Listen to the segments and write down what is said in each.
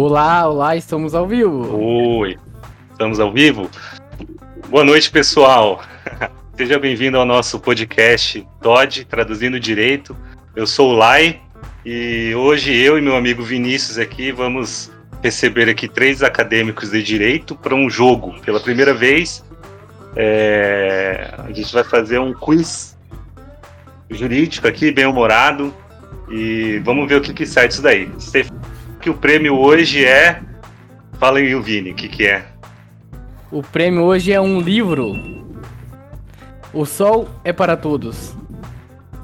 Olá, olá, estamos ao vivo. Oi, estamos ao vivo? Boa noite, pessoal. Seja bem-vindo ao nosso podcast Todd, Traduzindo Direito. Eu sou o Lai e hoje eu e meu amigo Vinícius aqui vamos receber aqui três acadêmicos de direito para um jogo. Pela primeira vez, é... a gente vai fazer um quiz jurídico aqui, bem humorado, e vamos ver o que, que sai disso daí. Que o prêmio hoje é. Fala aí, Vini, o que, que é? O prêmio hoje é um livro. O Sol é para todos.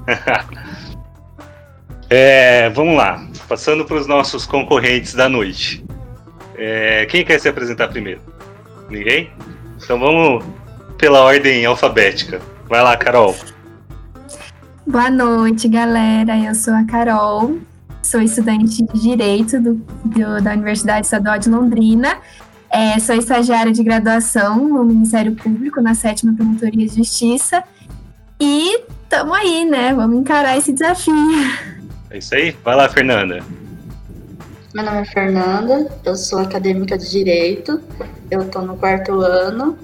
é, vamos lá. Passando para os nossos concorrentes da noite. É, quem quer se apresentar primeiro? Ninguém? Então vamos pela ordem alfabética. Vai lá, Carol. Boa noite, galera. Eu sou a Carol, sou estudante de Direito do, do, da Universidade Estadual de Londrina. É, sou estagiária de graduação no Ministério Público, na sétima Promotoria de Justiça. E estamos aí, né? Vamos encarar esse desafio. É isso aí? Vai lá, Fernanda. Meu nome é Fernanda, eu sou acadêmica de Direito, eu estou no quarto ano,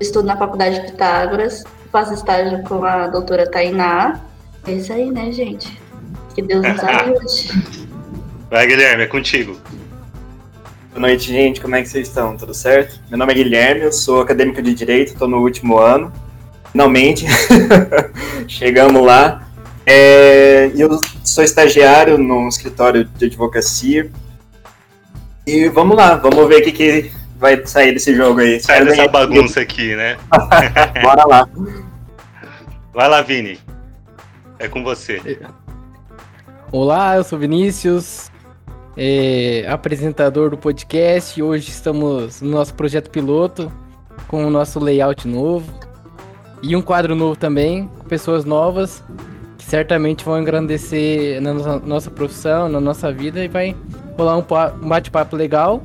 estudo na Faculdade de Pitágoras faço estágio com a doutora Tainá. É isso aí, né, gente? Que Deus nos ajude. Vai, Guilherme, é contigo. Boa noite, gente. Como é que vocês estão? Tudo certo? Meu nome é Guilherme, eu sou acadêmico de Direito, estou no último ano. Finalmente, chegamos lá. É, eu sou estagiário no escritório de advocacia. E vamos lá, vamos ver o que, que vai sair desse jogo aí. Sai dessa bagunça aqui, né? Bora lá. Vai lá, Vini. É com você. Olá, eu sou Vinícius, é, apresentador do podcast. Hoje estamos no nosso projeto piloto, com o nosso layout novo e um quadro novo também, com pessoas novas que certamente vão engrandecer na nossa, nossa profissão, na nossa vida e vai rolar um, um bate-papo legal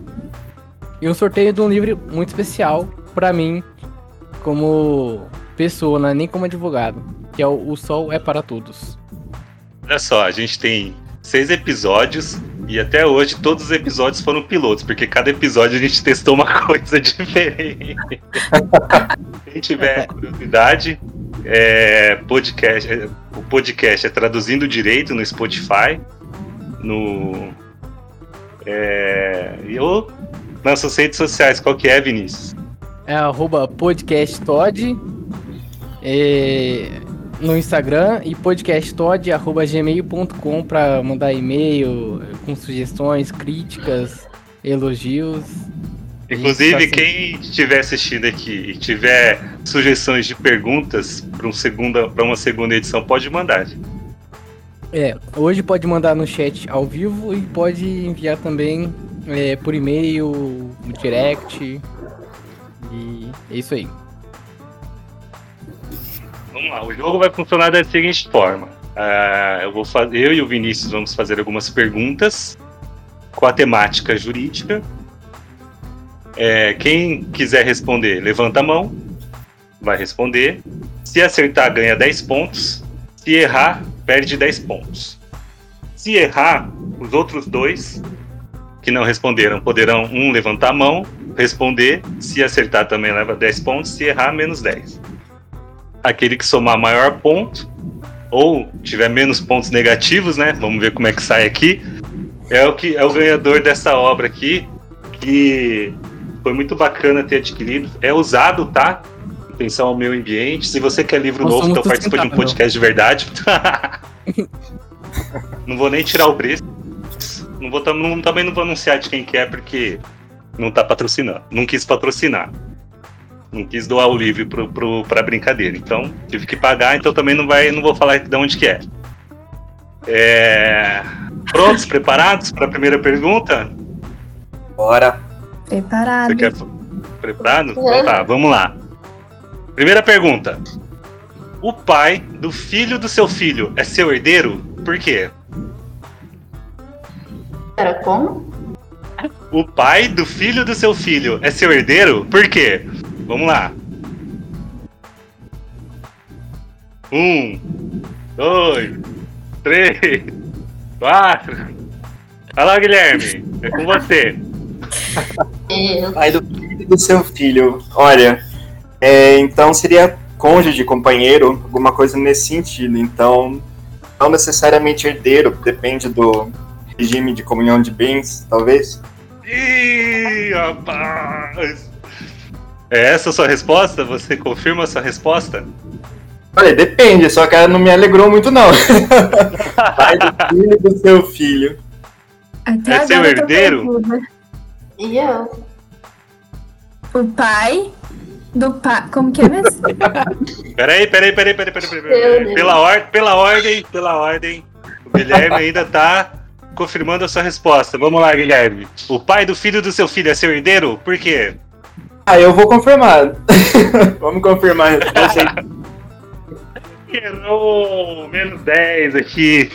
e um sorteio de um livro muito especial para mim, como pessoa, né? nem como advogado, que é o, o Sol é para Todos. Olha só, a gente tem seis episódios e até hoje todos os episódios foram pilotos, porque cada episódio a gente testou uma coisa diferente. Quem tiver curiosidade, é, podcast, é, o podcast é Traduzindo Direito no Spotify, no. É, eu nossas redes sociais, qual que é, Vinícius? É arroba podcasttod é, no Instagram e podcasttod.gmail.com para mandar e-mail com sugestões, críticas, elogios. Inclusive, tá quem estiver assistindo aqui e tiver sugestões de perguntas para um uma segunda edição, pode mandar. É, hoje pode mandar no chat ao vivo e pode enviar também é, por e-mail, no direct. E é isso aí. Vamos lá, o jogo vai funcionar da seguinte forma. Uh, eu, vou fazer, eu e o Vinícius vamos fazer algumas perguntas com a temática jurídica. É, quem quiser responder, levanta a mão, vai responder. Se acertar, ganha 10 pontos. Se errar, perde 10 pontos. Se errar, os outros dois que não responderam poderão um levantar a mão, responder, se acertar também leva 10 pontos, se errar, menos 10. Aquele que somar maior ponto, ou tiver menos pontos negativos, né? Vamos ver como é que sai aqui. É o que é o ganhador dessa obra aqui, que foi muito bacana ter adquirido. É usado, tá? Atenção ao meio ambiente. Se você quer livro novo, então participa de um podcast de verdade. não vou nem tirar o preço. Não vou, não, também não vou anunciar de quem que é, porque não tá patrocinando. Não quis patrocinar. Não quis doar o livro pro, pro, pra brincadeira. Então, tive que pagar, então também não, vai, não vou falar de onde que é. é... Prontos, preparados para a primeira pergunta? Bora. Preparado. Quer... Preparado? Então tá, vamos lá. Primeira pergunta. O pai do filho do seu filho é seu herdeiro? Por quê? Era como? O pai do filho do seu filho é seu herdeiro? Por quê? Vamos lá. Um, dois, três, quatro, lá, Guilherme. É com você. Eu. Pai do filho do seu filho. Olha, é, então seria cônjuge, companheiro, alguma coisa nesse sentido. Então, não necessariamente herdeiro, depende do regime de comunhão de bens, talvez. Ih, rapaz! É essa a sua resposta? Você confirma a sua resposta? Olha, depende, só que ela não me alegrou muito, não. Pai do filho do seu filho. Até É seu herdeiro? E eu? O pai do pai. Como que é mesmo? Peraí, peraí, peraí, peraí, peraí, peraí, peraí. Deus. Pela, or pela ordem, pela ordem. O Guilherme ainda tá confirmando a sua resposta. Vamos lá, Guilherme. O pai do filho do seu filho é seu herdeiro? Por quê? Ah, eu vou confirmar. Vamos confirmar a resposta aí. Errou! Menos 10 aqui.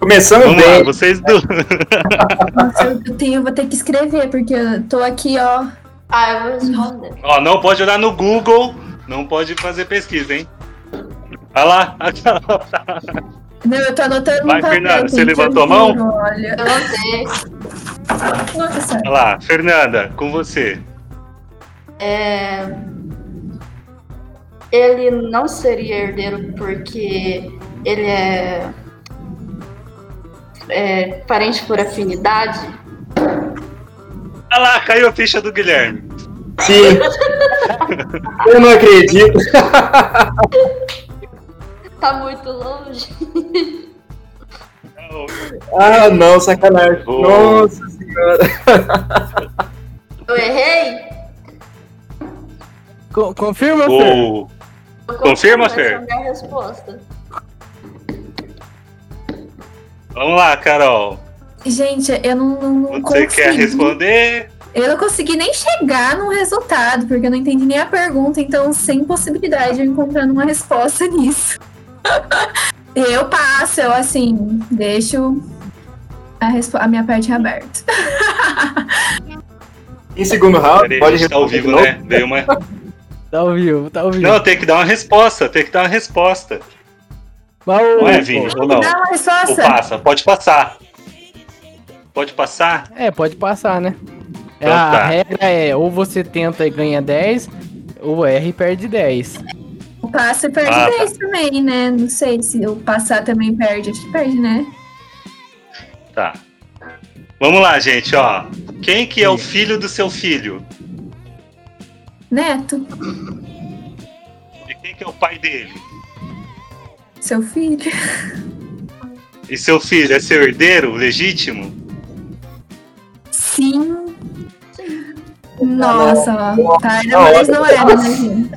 Começamos Vamos lá, bem. vocês do. Nossa, eu tenho, vou ter que escrever, porque eu tô aqui, ó. Ah, eu vou responder. Ó, não pode olhar no Google, não pode fazer pesquisa, hein? Olha lá, Não, eu tô anotando Vai, papel. Fernanda, você levantou a mão? Olha. Eu. Nossa, olha lá, Fernanda, com você. É... Ele não seria herdeiro porque ele é, é parente por afinidade. Olha lá, caiu a ficha do Guilherme. Sim. Eu não acredito. Tá muito longe. Ah, não, sacanagem. Oh. Nossa senhora. Eu errei? Co- confirma, Fer? O... Eu Confirma, confirmo, Fer? essa é a minha resposta. Vamos lá, Carol. Gente, eu não, não, não Você consegui. quer responder? Eu não consegui nem chegar num resultado, porque eu não entendi nem a pergunta, então sem possibilidade de eu encontrar uma resposta nisso. eu passo, eu assim, deixo a, a minha parte aberta. Em segundo round, pode gente tá ao vivo, de né? Veio uma... Tá ao vivo, tá ao vivo. Não, tem que dar uma resposta, tem que dar uma resposta. Mas o- Não é, Vini? Ou não? Dá uma Ou resposta. passa? Pode passar. Pode passar? É, pode passar, né? É, Então a tá. regra é ou você tenta e ganha 10, ou e perde 10. O passo perde Ah, tá. 10 também, né? Não sei se o passar também perde. Acho que perde, né? Tá. Vamos lá, gente, ó. Quem que é o filho do seu filho? Neto, E quem que é o pai dele? seu filho. E seu filho é seu herdeiro legítimo? Sim. Nossa, Tá mas ótimo. não era, né, gente?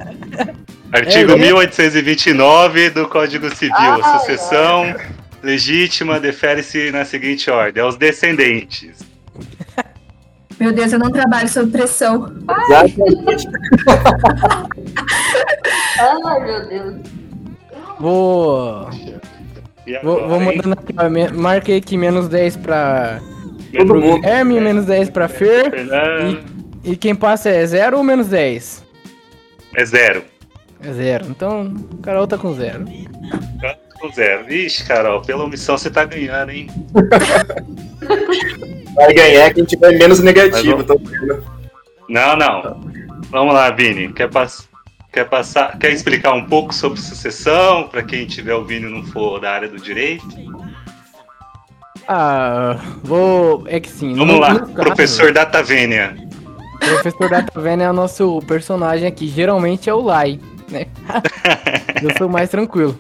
Artigo É, 1829 do Código Civil. Sucessão legítima defere-se na seguinte ordem: aos descendentes. Meu Deus, eu não trabalho sob pressão. Exatamente. Ai, meu Deus. Vou. E Vou, vou mudando aqui, ó. Marquei aqui menos 10 pra Todo pro mundo. Guilherme, menos 10 pra Fer. Fernando, E quem passa é 0 ou menos 10? É zero. É 0. Então, o Carol tá com 0. Tá Com zero. Ixi, Carol, pela omissão você tá ganhando, hein? Vai ganhar quem tiver menos negativo. Mas Tô vendo. Não, não. Vamos lá, Vini. Quer, pass... Quer passar? Quer explicar um pouco sobre sucessão para quem estiver ouvindo e não for da área do direito? Ah, vou. É que sim. Vamos no- lá, no caso, professor Data Vênia. O professor da Taverna é o nosso personagem aqui. Geralmente é o Lai, né? Eu sou mais tranquilo.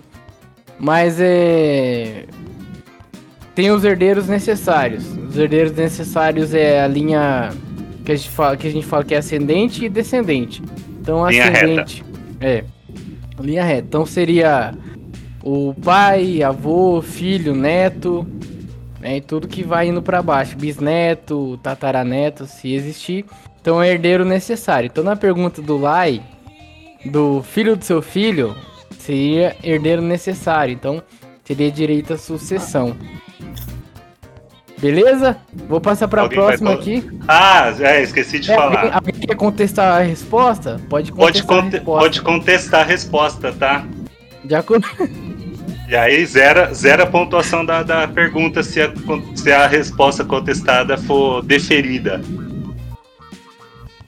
Mas é. Tem os herdeiros necessários. Os herdeiros necessários é a linha que a gente fala que, a gente fala que é ascendente e descendente. Então, Linha ascendente. É. Linha reta. Então seria o pai, avô, filho, neto. Né, e tudo que vai indo pra baixo. Bisneto, tataraneto, se existir. Então é herdeiro necessário. Então na pergunta do Lai, do filho do seu filho, seria herdeiro necessário. Então teria direito à sucessão. Beleza? Vou passar para a Alguém próxima aqui. Ah, é, esqueci de É, alguém, falar. alguém quer contestar a resposta? Pode Pode, contestar a conte- resposta. pode contestar a resposta, tá? De acordo... E aí zera, zera a pontuação da, da pergunta se a, se a resposta contestada for deferida.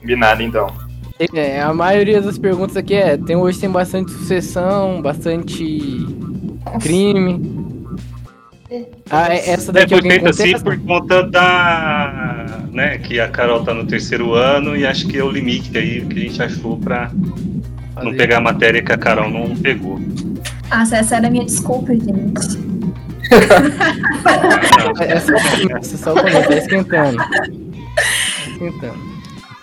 Combinado, então. É, a maioria das perguntas aqui é: tem, hoje tem bastante sucessão, bastante crime. Ah, é- essa É, daqui foi alguém feito assim por conta da. né, que a Carol tá no terceiro ano e acho que é o limite aí que a gente achou pra não pegar a matéria que a Carol não pegou. Nossa, essa era a minha desculpa, gente. É é só o começo, é só o começo, tá esquentando. Tá esquentando.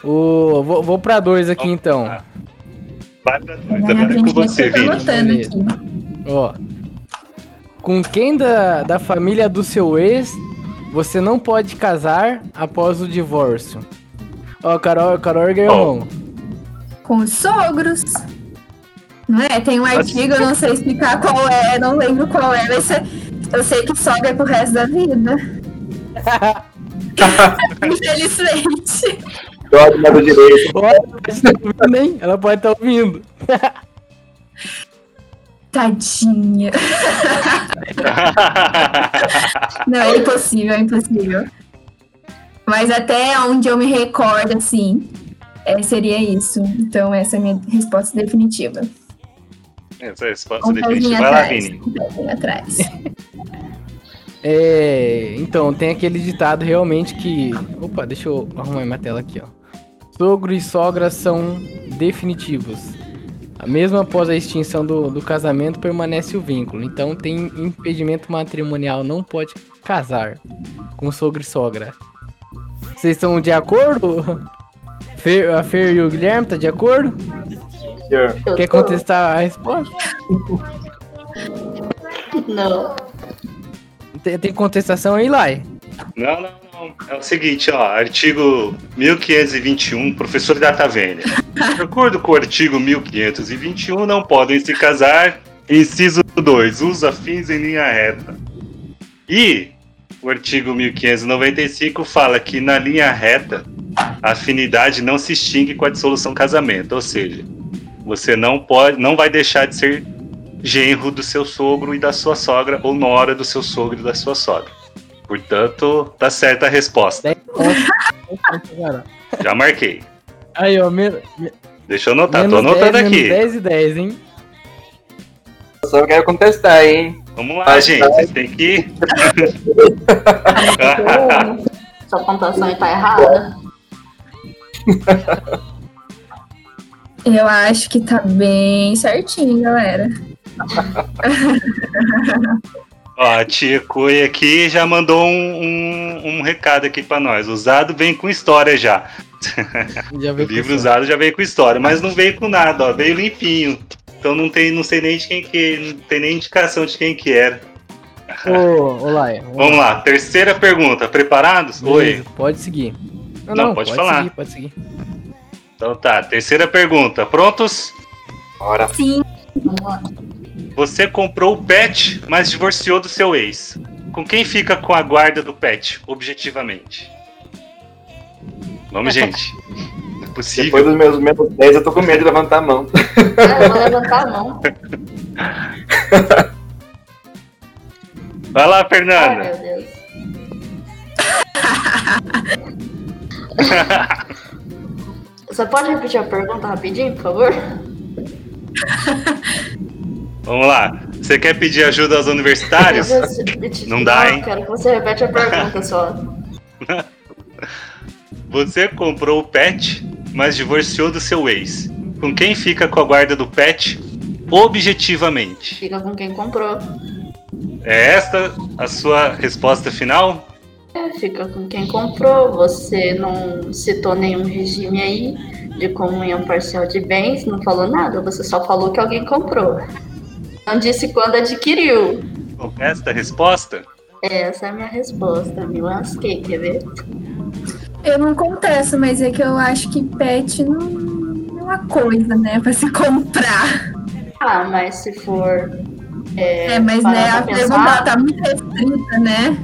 O, vou, vou pra dois aqui então. Vai pra dois, agora é com você, eu tô Vini. Ó. Com quem da, da família do seu ex você não pode casar após o divórcio? Ó, Carol, Carol ergueu a Ó. mão. Com os sogros. Não é? Tem um artigo, eu não sei explicar qual é, não lembro qual é, mas é- eu sei que sogra é pro resto da vida. Infelizmente. Dogma do direito. Ó, ela pode estar ouvindo, hein? Ela pode estar ouvindo. Tadinha. Não, é impossível, é impossível. Mas até onde eu me recordo, assim, é, seria isso. Então, essa é a minha resposta definitiva. Essa é a resposta Um definitiva. Vai lá. Vini. Um atrás. É, então, tem aquele ditado realmente que. Opa, deixa eu arrumar minha tela aqui, ó. Sogro e sogra são definitivos. Mesmo após a extinção do, do casamento, permanece o vínculo. Então, tem impedimento matrimonial, não pode casar com sogro e sogra. Vocês estão de acordo? Fer- a Fer e o Guilherme, tá de acordo? Eu Quer contestar a resposta? Não. Tem, tem contestação aí, Lai? Não, não, É o seguinte, ó. Artigo 1521, professor Data Vênia. De acordo com o artigo 1521, não podem se casar. Inciso 2. Os afins em linha reta. E o artigo 1595 fala que na linha reta a afinidade não se extingue com a dissolução do casamento. Ou seja, você não pode, não vai deixar de ser genro do seu sogro e da sua sogra, ou nora do seu sogro e da sua sogra. Portanto, tá certa a resposta. 10 pontos. 10 pontos, cara. Já marquei. Aí, ó, men Deixa eu anotar, menos tô anotando 10, aqui. menos 10 e 10, hein? Eu só quero contestar, hein? Vamos lá, Vai, gente. Vocês têm que. Sua pontuação tá errada. Eu acho que tá bem certinho, galera. Ó, a tia Cui aqui já mandou um, um, um recado aqui pra nós. Usado vem com história já. Já O livro com usado já veio com história, mas não veio com nada, ó. Veio limpinho. Então não tem, não sei nem de quem que. Não tem nem indicação de quem que era. Ô, ô, Lai. Vamos lá, terceira pergunta. Preparados? Oi. Beleza, Pode seguir. Não, Não, não, pode pode, falar. seguir, pode seguir. Então tá, terceira pergunta. Prontos? Ora. Sim, Vamos lá. Você comprou o pet, mas divorciou do seu ex. Com quem fica com a guarda do pet, objetivamente? Vamos, gente. Não é possível. Depois dos meus menos 10, eu tô com medo de levantar a mão. Ah, eu vou levantar a mão. Vai lá, Ai, Fernanda. meu Deus. Você pode repetir a pergunta rapidinho, por favor? Vamos lá. Você quer pedir ajuda aos universitários? Não dá, hein? Quero que você repete a pergunta só. Você comprou o pet, mas divorciou do seu ex. Com quem fica com a guarda do pet, objetivamente? Fica com quem comprou. É esta a sua resposta final? É, fica com quem comprou. Você não citou nenhum regime aí de comunhão parcial de bens, não falou nada. Você só falou que alguém comprou. Não disse quando adquiriu. Esta resposta? Essa é a minha resposta. Me lasquei, quer ver? eu não contesto, mas é que eu acho que pet não é uma coisa, né, pra se comprar. Ah, mas se for. É, É, mas né, a pergunta tá muito restrita, né?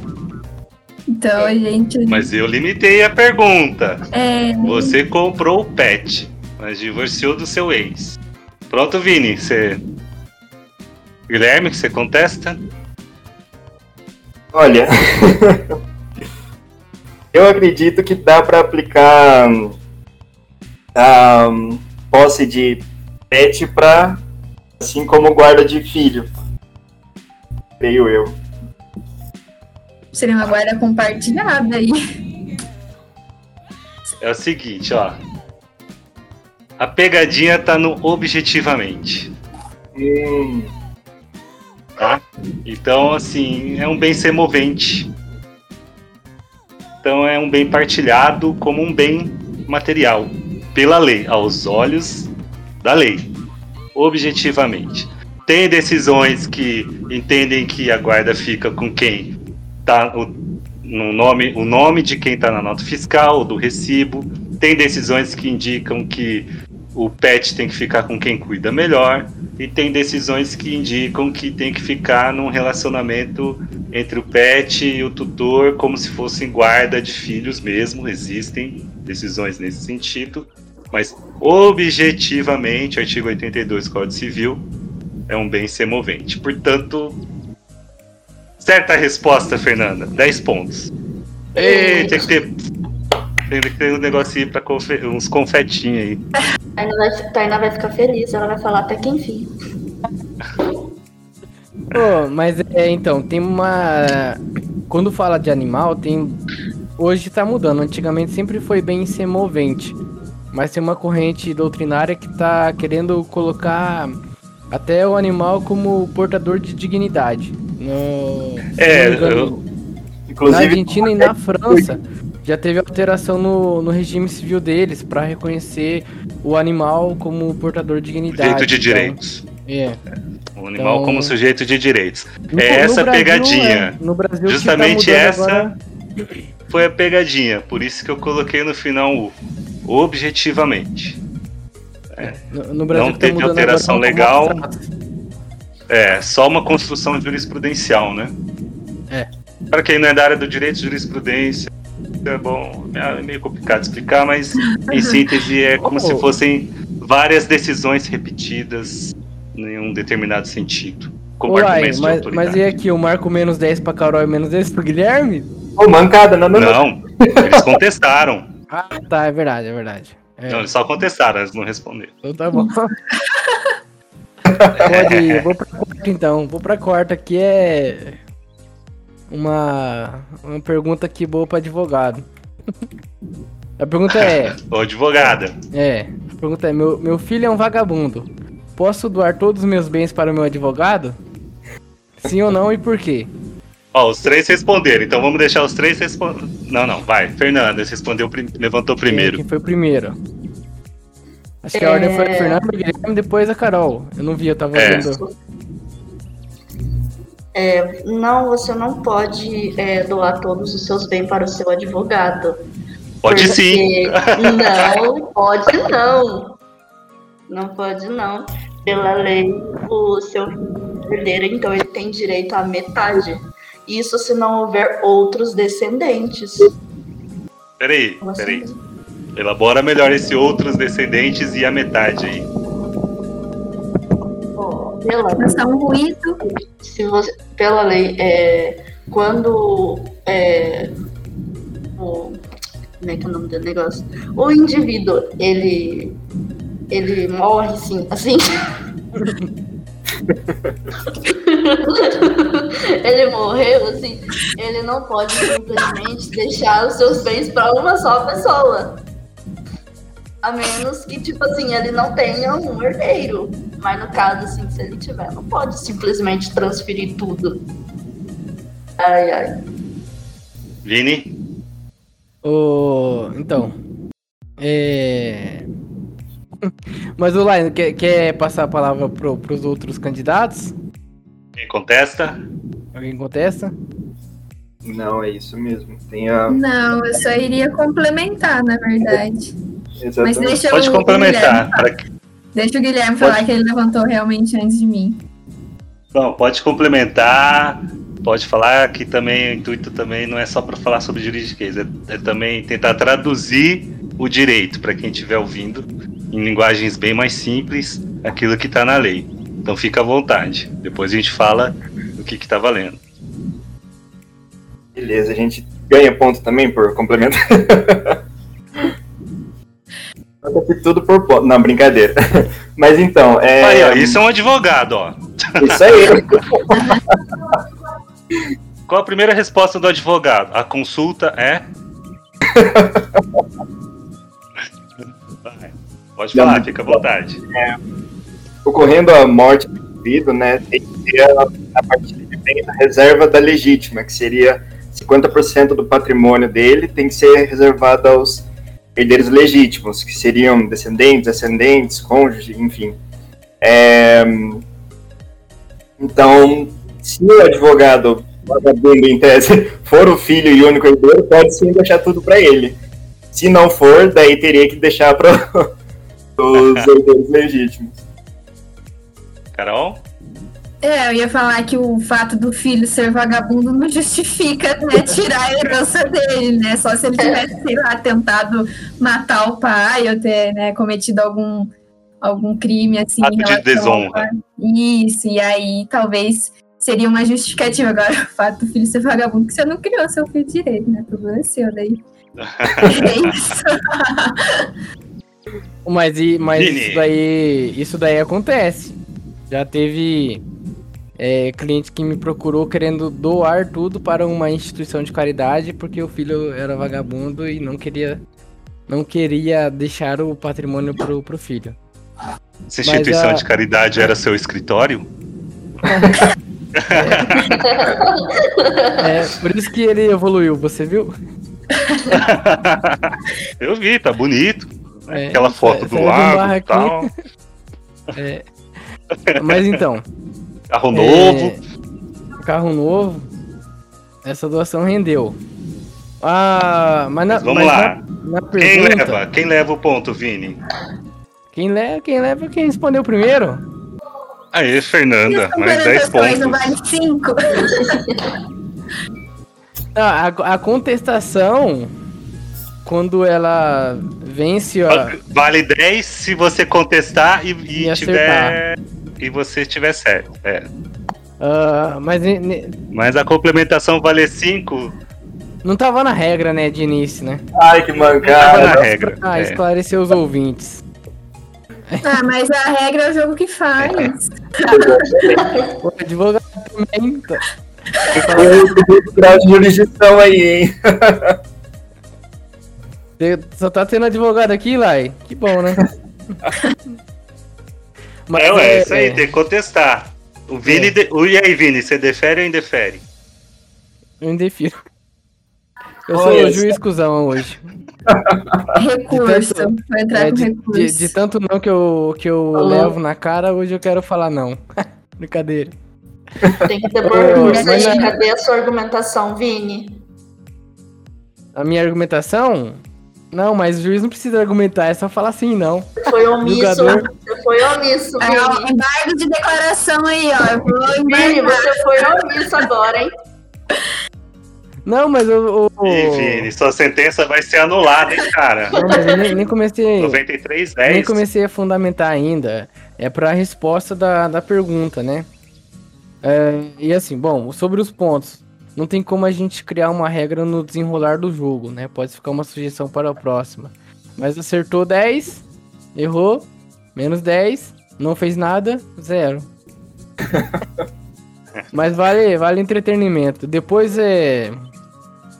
Então a gente. Mas eu limitei a pergunta. É, Você comprou o pet, mas divorciou do seu ex. Pronto, Vini, você Guilherme, que você contesta? Olha, eu acredito que dá para aplicar a posse de pet para assim como guarda de filho. Creio eu. Seria uma guarda compartilhada aí. É o seguinte, ó. A pegadinha tá no objetivamente. Hum, tá? Então, assim, é um bem semovente. Então, é um bem partilhado como um bem material, pela lei, aos olhos da lei, objetivamente. Tem decisões que entendem que a guarda fica com quem tá no nome, o nome de quem está na nota fiscal, do recibo. Tem decisões que indicam que o pet tem que ficar com quem cuida melhor e tem decisões que indicam que tem que ficar num relacionamento entre o pet e o tutor como se fossem guarda de filhos mesmo, existem decisões nesse sentido, mas objetivamente, o artigo 82 do Código Civil é um bem semovente. Portanto, certa resposta, Fernanda, 10 pontos. Ei, tem que ter tem que ter um negocinho pra confe uns confetinhos aí. Tainá vai, Tainá vai ficar feliz, ela vai falar até que enfim. Pô, mas é, então, tem uma. Quando fala de animal, tem. Hoje tá mudando. Antigamente sempre foi bem semovente. Mas tem uma corrente doutrinária que tá querendo colocar até o animal como portador de dignidade. No... É, eu- na Argentina e na França já teve alteração no, no regime civil deles para reconhecer o animal como portador de dignidade. Sujeito de Então, direitos. é. O animal Então- como sujeito de direitos. No- É essa Brasil, pegadinha. é, no Brasil, que Justamente tá essa agora- foi a pegadinha. Por isso que eu coloquei no final o objetivamente. no, no Brasil não tá teve mudando alteração agora, legal. como abstrato. É, só uma construção jurisprudencial, né? É. Para quem não é da área do direito, jurisprudência é bom, é meio complicado explicar, mas em síntese é como Oh. se fossem várias decisões repetidas em um determinado sentido. Como Uai, mas, mas e aqui, eu marco menos 10 pra Carol e menos 10 pro Guilherme? Ô, mancada, não, não, não. Não, eles contestaram. Ah, tá, é verdade, é verdade. É, Não, eles só contestaram, eles não responderam. então tá bom. Pode ir, vou pra quarta então. Vou pra quarta, que é uma, uma pergunta aqui boa pra advogado. A pergunta é, Ô, advogada, é, a pergunta é, meu, meu filho é um vagabundo. Posso doar todos os meus bens para o meu advogado? Sim ou não e por quê? ó, os três responderam, então vamos deixar os três responder. Não, não, vai. Fernanda, você respondeu, levantou primeiro. Quem foi o primeiro? Acho que a ordem foi a É. Fernando, o Guilherme, depois a Carol. Eu não vi, eu tava É. vendo. É, não, você não pode é, doar todos os seus bens para o seu advogado. Pode sim. Não, pode não. Não pode não. Pela lei, o seu herdeiro, então, ele tem direito à metade. Isso se não houver outros descendentes. Peraí, Você- peraí. Elabora melhor esse outros descendentes e a metade aí. Pela Lançar um ruído. se você, pela lei, é, quando é, o, como é que é o nome do negócio? O indivíduo, ele, ele morre, sim, assim. ele morreu, assim, ele não pode simplesmente deixar os seus bens para uma só pessoa. A menos que, tipo assim, ele não tenha um herdeiro. Mas no caso, assim, se ele tiver, não pode simplesmente transferir tudo. Ai, ai. Vini? O... Então. É. Mas o Lion, quer, quer passar a palavra pro, pros outros candidatos? Quem contesta? Alguém contesta? Não, é isso mesmo. Tem a. Não, eu só iria complementar, na verdade. Mas deixa Pode o, complementar. O deixa o Guilherme Pode. falar que ele levantou realmente antes de mim. Não, pode complementar. Pode falar que também o intuito também não é só para falar sobre juridiquês, é, é também tentar traduzir o direito para quem estiver ouvindo em linguagens bem mais simples aquilo que está na lei. Então fica à vontade. Depois a gente fala o que, que tá valendo. Beleza, a gente ganha ponto também por complemento. tudo por ponto. Não, brincadeira. Mas então, é. Aí, ó, isso é um advogado, ó. Isso aí. Qual a primeira resposta do advogado? A consulta é. Vai. Pode falar, Não, fica à vontade. É, ocorrendo a morte do indivíduo, né, tem que ter a, a partir de a reserva da legítima, que seria 50% do patrimônio dele tem que ser reservado aos herdeiros legítimos, que seriam descendentes, ascendentes, cônjuge, enfim. É, então, se o advogado vagabundo em tese for o filho e único herdeiro, pode sim deixar tudo para ele. Se não for, daí teria que deixar para os herdeiros legítimos. Carol? É, eu ia falar que o fato do filho ser vagabundo não justifica né, tirar a herança dele, né? Só se ele tivesse, sei lá, tentado matar o pai ou ter né, cometido algum, algum crime assim. Ato de desonra. Isso, e aí talvez seria uma justificativa. Agora, o fato do filho ser vagabundo, que você não criou seu filho direito, né? O problema é seu, daí. é isso. mas mas isso daí, isso daí acontece. Já teve é, cliente que me procurou querendo doar tudo para uma instituição de caridade porque o filho era vagabundo e não queria não queria deixar o patrimônio pro, pro filho. Essa instituição a... de caridade era seu escritório? é, é, por isso que ele evoluiu, você viu? Eu vi, tá bonito. É, Aquela foto do lago e tal. É. Mas então, Carro novo. É, carro novo. Essa doação rendeu. Ah, mas, na, mas vamos mas lá. Na, na pergunta, quem leva? Quem leva o ponto, Vini? Quem leva, quem leva quem respondeu primeiro. Aí, Fernanda, mais 10 pontos. Não vale 5. a, a contestação, quando ela vence. A... Vale 10 se você contestar e, e, e tiver e você estiver certo. É. Uh, mas, mas a complementação vale 5. Não tava na regra, né, de início, né? Ai, que mancada. Tava na regra. Ah, é. esclarecer os ouvintes. Ah, mas a regra é o jogo que faz. o advogado também. Eu grau de jurisdição aí, hein? Só tá tendo advogado aqui, Lai? Que bom, né? Mas é, ué, é, isso aí, é. tem que contestar. O Vini. É. De... E aí, Vini, você defere ou indefere? Eu indefiro. Eu sou o juiz cuzão hoje. Recurso. Tanto, Vou entrar é, de, recurso. De, de, tanto não que eu, que eu levo na cara, hoje eu quero falar não. Brincadeira. Tem que ter recurso aí. Cadê a sua argumentação, Vini? A minha argumentação? Não, mas o juiz não precisa argumentar, é só falar assim, não. Foi omisso. Você foi omisso. É, embargo de declaração aí, ó. Eu vou Vini, você foi omisso agora, hein? Não, mas o. o... Vini, sua sentença vai ser anulada, hein, cara? Não, mas eu nem, nem comecei. 93, 10. Nem comecei a fundamentar ainda. É pra resposta da, da pergunta, né? É, e assim, bom, sobre os pontos não tem como a gente criar uma regra no desenrolar do jogo, né? Pode ficar uma sugestão para a próxima. Mas acertou 10, errou, menos 10, não fez nada, zero. Mas vale, vale entretenimento. Depois é.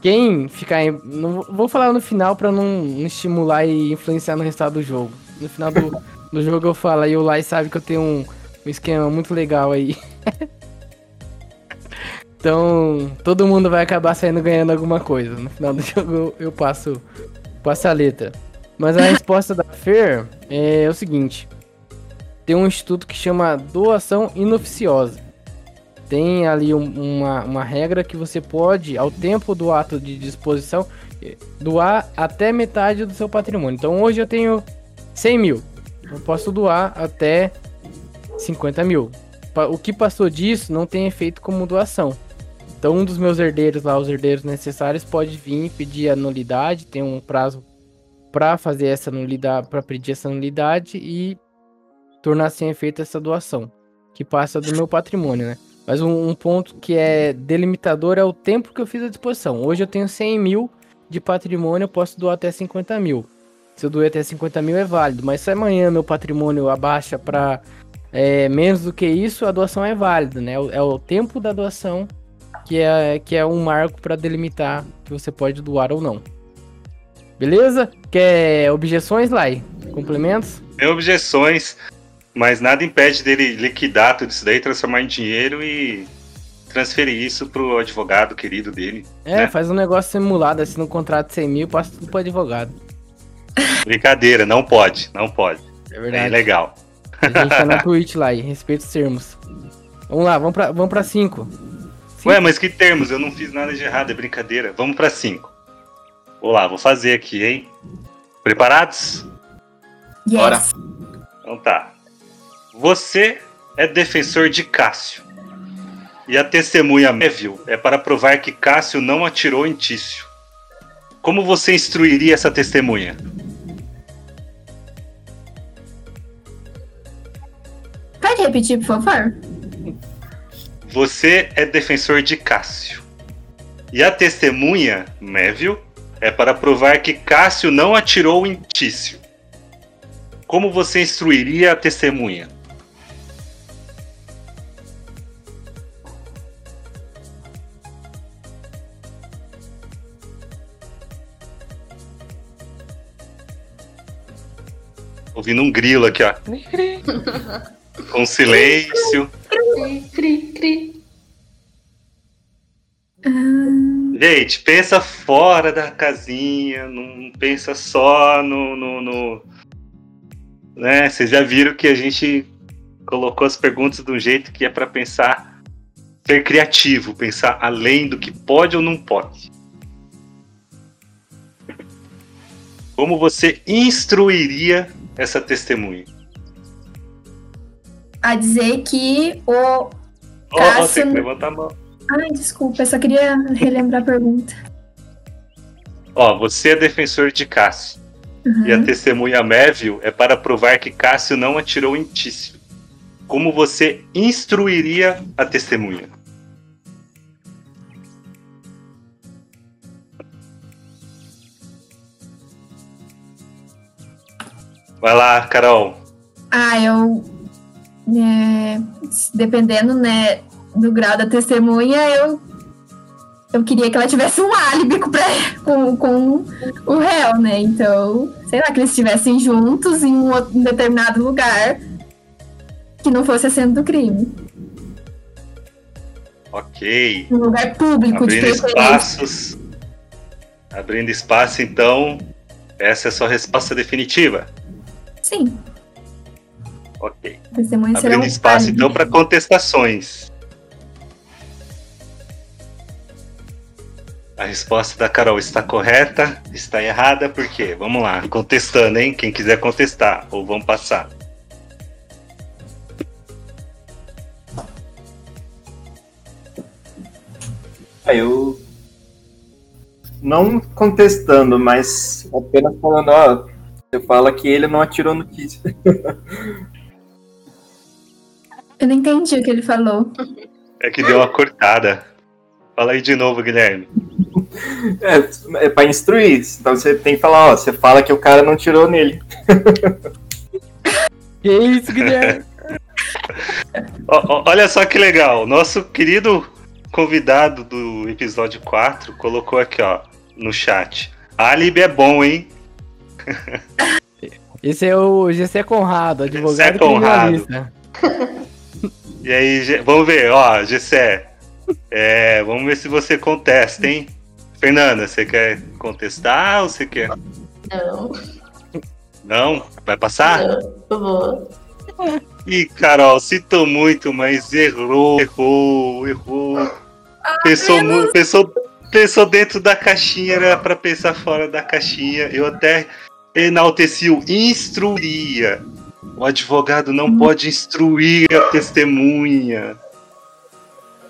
Quem ficar. Em... Não, vou falar no final para não estimular e influenciar no resultado do jogo. No final do, do jogo eu falo, aí o Lai sabe que eu tenho um, um esquema muito legal aí. Então, todo mundo vai acabar saindo ganhando alguma coisa. No final do jogo, eu passo, passo a letra. Mas a resposta da Fer é o seguinte: tem um instituto que chama doação inoficiosa. Tem ali um, uma, uma regra que você pode, ao tempo do ato de disposição, doar até metade do seu patrimônio. Então hoje eu tenho 100 mil. Eu posso doar até 50 mil. O que passou disso não tem efeito como doação. Então, um dos meus herdeiros lá, os herdeiros necessários, pode vir pedir a nulidade, tem um prazo para fazer essa nulidade, para pedir essa nulidade e tornar sem efeito essa doação. que passa do meu patrimônio, né? Mas um, um ponto que é delimitador é o tempo que eu fiz à disposição. Hoje eu tenho 100 mil de patrimônio, eu posso doar até 50 mil. Se eu doer até 50 mil é válido, mas se amanhã meu patrimônio abaixa para é, menos do que isso, a doação é válida, né? É o, é o tempo da doação que é, que é um marco para delimitar que você pode doar ou não. Beleza? Quer objeções, Lai? Complementos? Tem objeções, mas nada impede dele liquidar tudo isso daí, transformar em dinheiro e transferir isso pro advogado querido dele. É, né? faz um negócio simulado, assim, no contrato de 100 mil, passa tudo pro advogado. Brincadeira, não pode, não pode. É verdade. É legal. A gente tá na Twitch lá, e respeita os termos. Vamos lá, vamos pra 5. Vamos pra cinco. Ué, mas que termos? Eu não fiz nada de errado, é brincadeira. Vamos pra 5. Vou lá, vou fazer aqui, hein? Preparados? Yes. Bora. Então tá. Você é defensor de Cássio. E a testemunha Méville é para provar que Cássio não atirou em Tício. Como você instruiria essa testemunha? Pode repetir, por favor? Você é defensor de Cássio. E a testemunha, Méville, é para provar que Cássio não atirou em Tício. Como você instruiria a testemunha? Ouvindo um grilo aqui, ó. Com silêncio. Cri, cri, cri. Gente, pensa fora da casinha, não pensa só no, no, no, né? Vocês já viram que a gente colocou as perguntas de um jeito que é para pensar, ser criativo, pensar além do que pode ou não pode. Como você instruiria essa testemunha? A dizer que o Cássio... Oh, levantar a mão. Ai, desculpa, eu só queria relembrar a pergunta. Ó, você é defensor de Cássio. Uhum. E a testemunha Méville é para provar que Cássio não atirou em Tício. Como você instruiria a testemunha? Vai lá, Carol. Ah, eu. É, dependendo, né, do grau da testemunha, eu eu queria que ela tivesse um álibi pra, com, com o réu, né? Então, sei lá, que eles estivessem juntos em um, um determinado lugar que não fosse a cena do crime. Ok. Um lugar público Abrindo de espaços. Abrindo espaço, então, essa é a sua resposta definitiva? Sim. Ok. Abrindo espaço, álibi. então, para contestações. A resposta da Carol está correta, está errada, por quê? Vamos lá, contestando, hein? Quem quiser contestar, ou vamos passar. Ah, eu. Não contestando, mas apenas falando, ó. Você fala que ele não atirou no Kiss. eu não entendi o que ele falou. É que deu uma cortada. Fala aí de novo, Guilherme. É, é pra instruir. Então você tem que falar, ó, você fala que o cara não tirou nele. que isso, Guilherme? Olha só que legal. Nosso querido convidado do episódio 4 colocou aqui, ó, no chat. Alibi é bom, hein? Esse é o GC Conrado, advogado Gessé Conrado. E aí, vamos ver, ó, Gessé. É, vamos ver se você contesta, hein? Fernanda, você quer contestar ou você quer? Não. Não? Vai passar? Não, eu vou. Ih, Carol, citou muito, mas errou, errou, errou. Ah, pensou, muito, pensou, pensou dentro da caixinha, era pra pensar fora da caixinha. Eu até enalteci o instruiria. O advogado não hum. pode instruir a testemunha.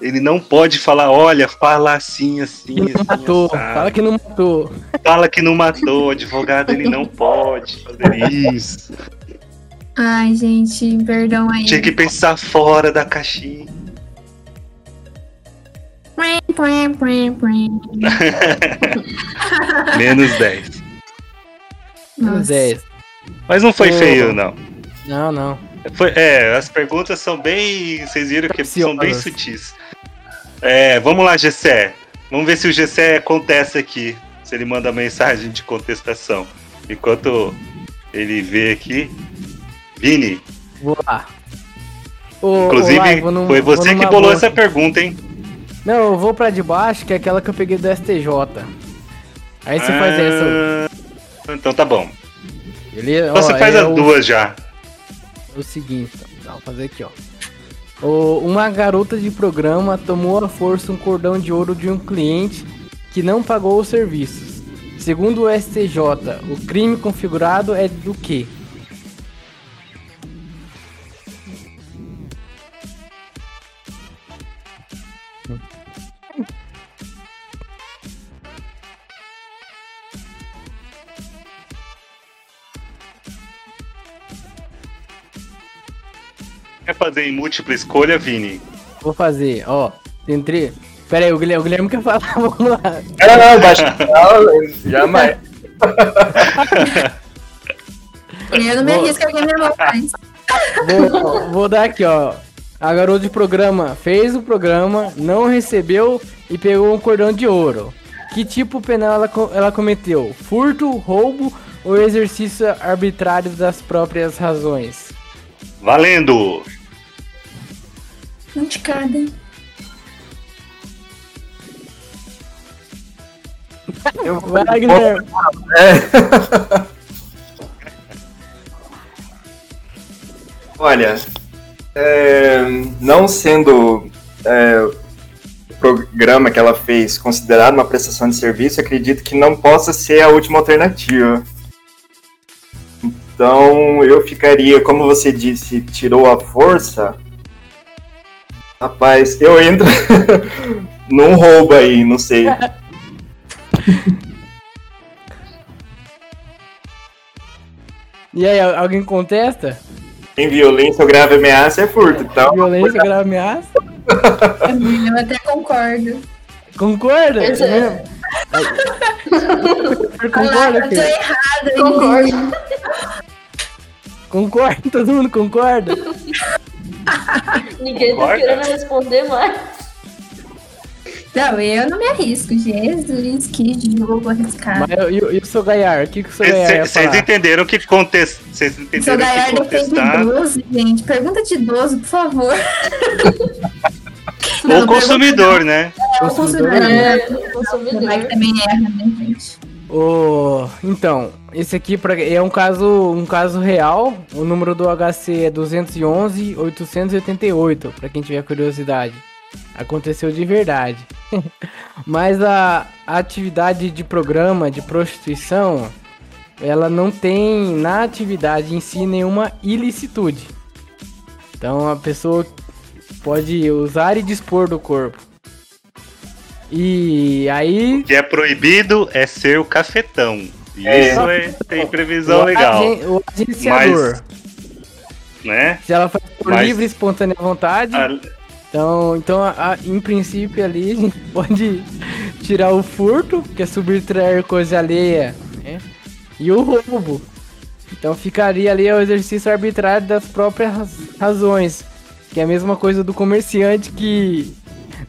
Ele não pode falar, olha, fala assim, assim. Que não assim, matou. Fala que não matou. Fala que não matou. O advogado ele não pode fazer isso. Ai, gente, perdão aí. Tinha que pensar fora da caixinha. Menos 10. Menos Nossa. 10. Mas não foi Ô. feio, não. Não, não. Foi- é, as perguntas são bem. Vocês viram que são bem sutis. É, vamos lá, Gessé. Vamos ver se o Gessé contesta aqui. Se ele manda mensagem de contestação. Enquanto ele vê aqui. Vini, Vou lá. Ô, inclusive, num- foi você que bolou boa essa pergunta, hein? Não, eu vou pra de baixo, que é aquela que eu peguei do STJ. Aí você faz essa. Ah, Então tá bom. Beleza? Então você Ó, faz é as o- duas já. o seguinte, então, vou fazer aqui, ó. Uma garota de programa tomou à força um cordão de ouro de um cliente que não pagou os serviços. Segundo o STJ, o crime configurado é do quê? Quer fazer em múltipla escolha, Vini? Vou fazer, ó. Tem três. Pera aí, o Guilherme, o Guilherme quer falar, vamos lá. Não, não, baixa. Jamais. Eu não me Vou- arrisco aqui mesmo, mas. Vou, vou dar aqui, ó. A garota de programa fez o programa, não recebeu e pegou um cordão de ouro. Que tipo penal ela, ela cometeu? Furto, roubo ou exercício arbitrário das próprias razões? Valendo! Um de cada. hein? Eu Vai lá, Guilherme. É. Olha, é, não sendo é, o programa que ela fez considerado uma prestação de serviço, acredito que não possa ser a última alternativa. Então eu ficaria, como você disse, tirou a força. Rapaz, eu entro num roubo aí, não sei. E aí, al- alguém contesta? Tem violência ou grave ameaça é furto, então. Violência, grave ameaça? Eu até concordo. Concorda? Esse é- Você Concorda, Olha lá, eu tô errada. Concordo. Concorda? Todo mundo concorda? Ninguém tá Concorda? querendo responder mais. Não, eu não me arrisco. Jesus, que jogo arriscado. Mas eu- e o- e o seu Gaiar? O que, que o seu Gaiar ia Vocês entenderam que contestar. Vocês Seu entenderam que Gaiar defende contestar. idoso, gente. Pergunta de idoso, por favor. Ou consumidor, né? É, o Consumidor. É, né? Vai consumidor. que também erra, né, gente? Ô, então, esse aqui pra- é um caso, um caso real. O número do HC é 211 888, para quem tiver curiosidade. Aconteceu de verdade. Mas a, a atividade de programa de prostituição, ela não tem na atividade em si nenhuma ilicitude. Então a pessoa pode usar e dispor do corpo. E aí O que é proibido é ser o cafetão. E É. Isso é, tem previsão o legal, agen- o agenciador. né? Se ela faz por Mas- livre e espontânea vontade, A- então, então a- a- em princípio ali a gente pode tirar o furto, que é subtrair coisa alheia, né? E o roubo. Então ficaria ali o exercício arbitrário das próprias razões. Que é a mesma coisa do comerciante que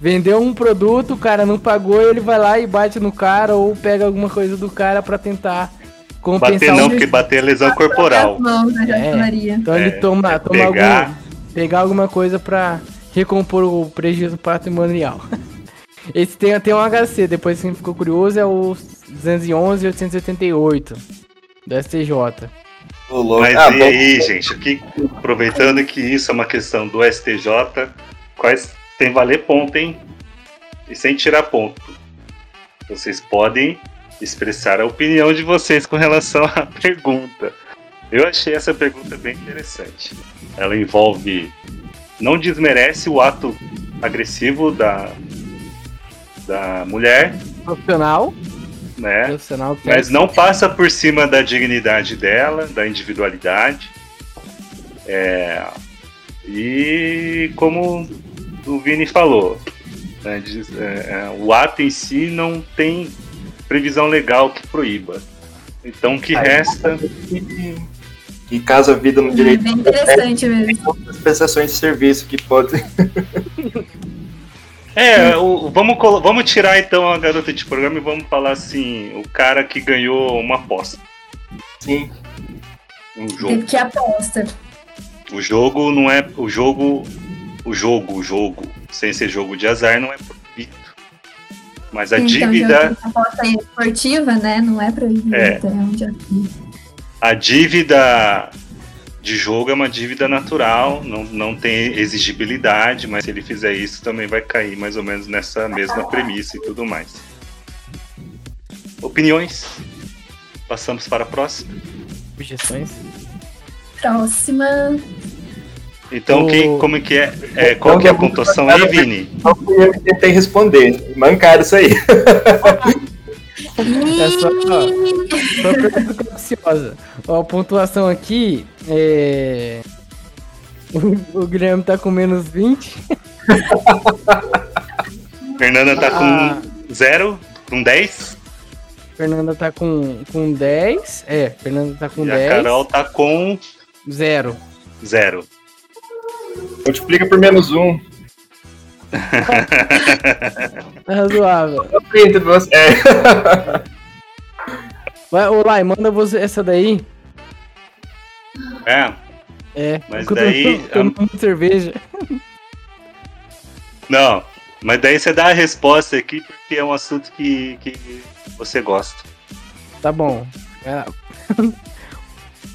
vendeu um produto, o cara não pagou, ele vai lá e bate no cara ou pega alguma coisa do cara pra tentar compensar bater não, porque bater é lesão corporal. As mãos, né, É. Então ele É, toma, é toma pegar- algum, pegar alguma coisa pra recompor o prejuízo patrimonial. Esse tem até um HC, depois quem ficou curioso é o 211 888 do STJ. Mas Ah, e bom, aí, gente? Aqui, aproveitando que isso é uma questão do STJ, quais tem valer ponto, hein? E sem tirar ponto. Vocês podem expressar a opinião de vocês com relação à pergunta. Eu achei essa pergunta bem interessante. Ela envolve. Não desmerece o ato agressivo da, da mulher, Profissional, né? profissional Mas não passa por cima da dignidade dela, da individualidade. É, e como o Vini falou, né, diz- é, é, o ato em si não tem previsão legal que proíba. Então o que Aí- resta E, e caso a vida no É direito bem interessante mesmo. outras prestações de serviço que podem. É, o- vamos, vamos tirar então a garota de programa e vamos falar assim, o cara que ganhou uma aposta, Sim. um jogo. Teve que aposta. O jogo não é. O jogo. O jogo, o jogo, sem ser jogo de azar, não é proibido. Mas a Então, dívida. aposta é esportiva, né? Não é proibido. É. eu vi. A dívida de jogo é uma dívida natural, não, não tem exigibilidade, mas se ele fizer isso também vai cair mais ou menos nessa mesma premissa e tudo mais. Opiniões? Passamos para a próxima. Objeções? Próxima. Então, O- quem, como é que é? é qual que é a pontuação aí, Vini? Só fui eu que tentei responder. Mancaram isso aí. É só, ó, só pergunta capciosa. Ó, a pontuação aqui é. O, o Guilherme tá com menos 20. Fernanda tá Ah. com zero, com 10. Fernanda tá com, com 10. É, Fernanda tá com E 10. a Carol tá com Zero. zero. Multiplica por menos um. Tá razoável. É. Vai, ô Lai, manda você essa daí. É, É. Mas porque eu tô daí, tomando cerveja. não. Mas daí você dá a resposta aqui porque é um assunto que, que você gosta. Tá bom. É,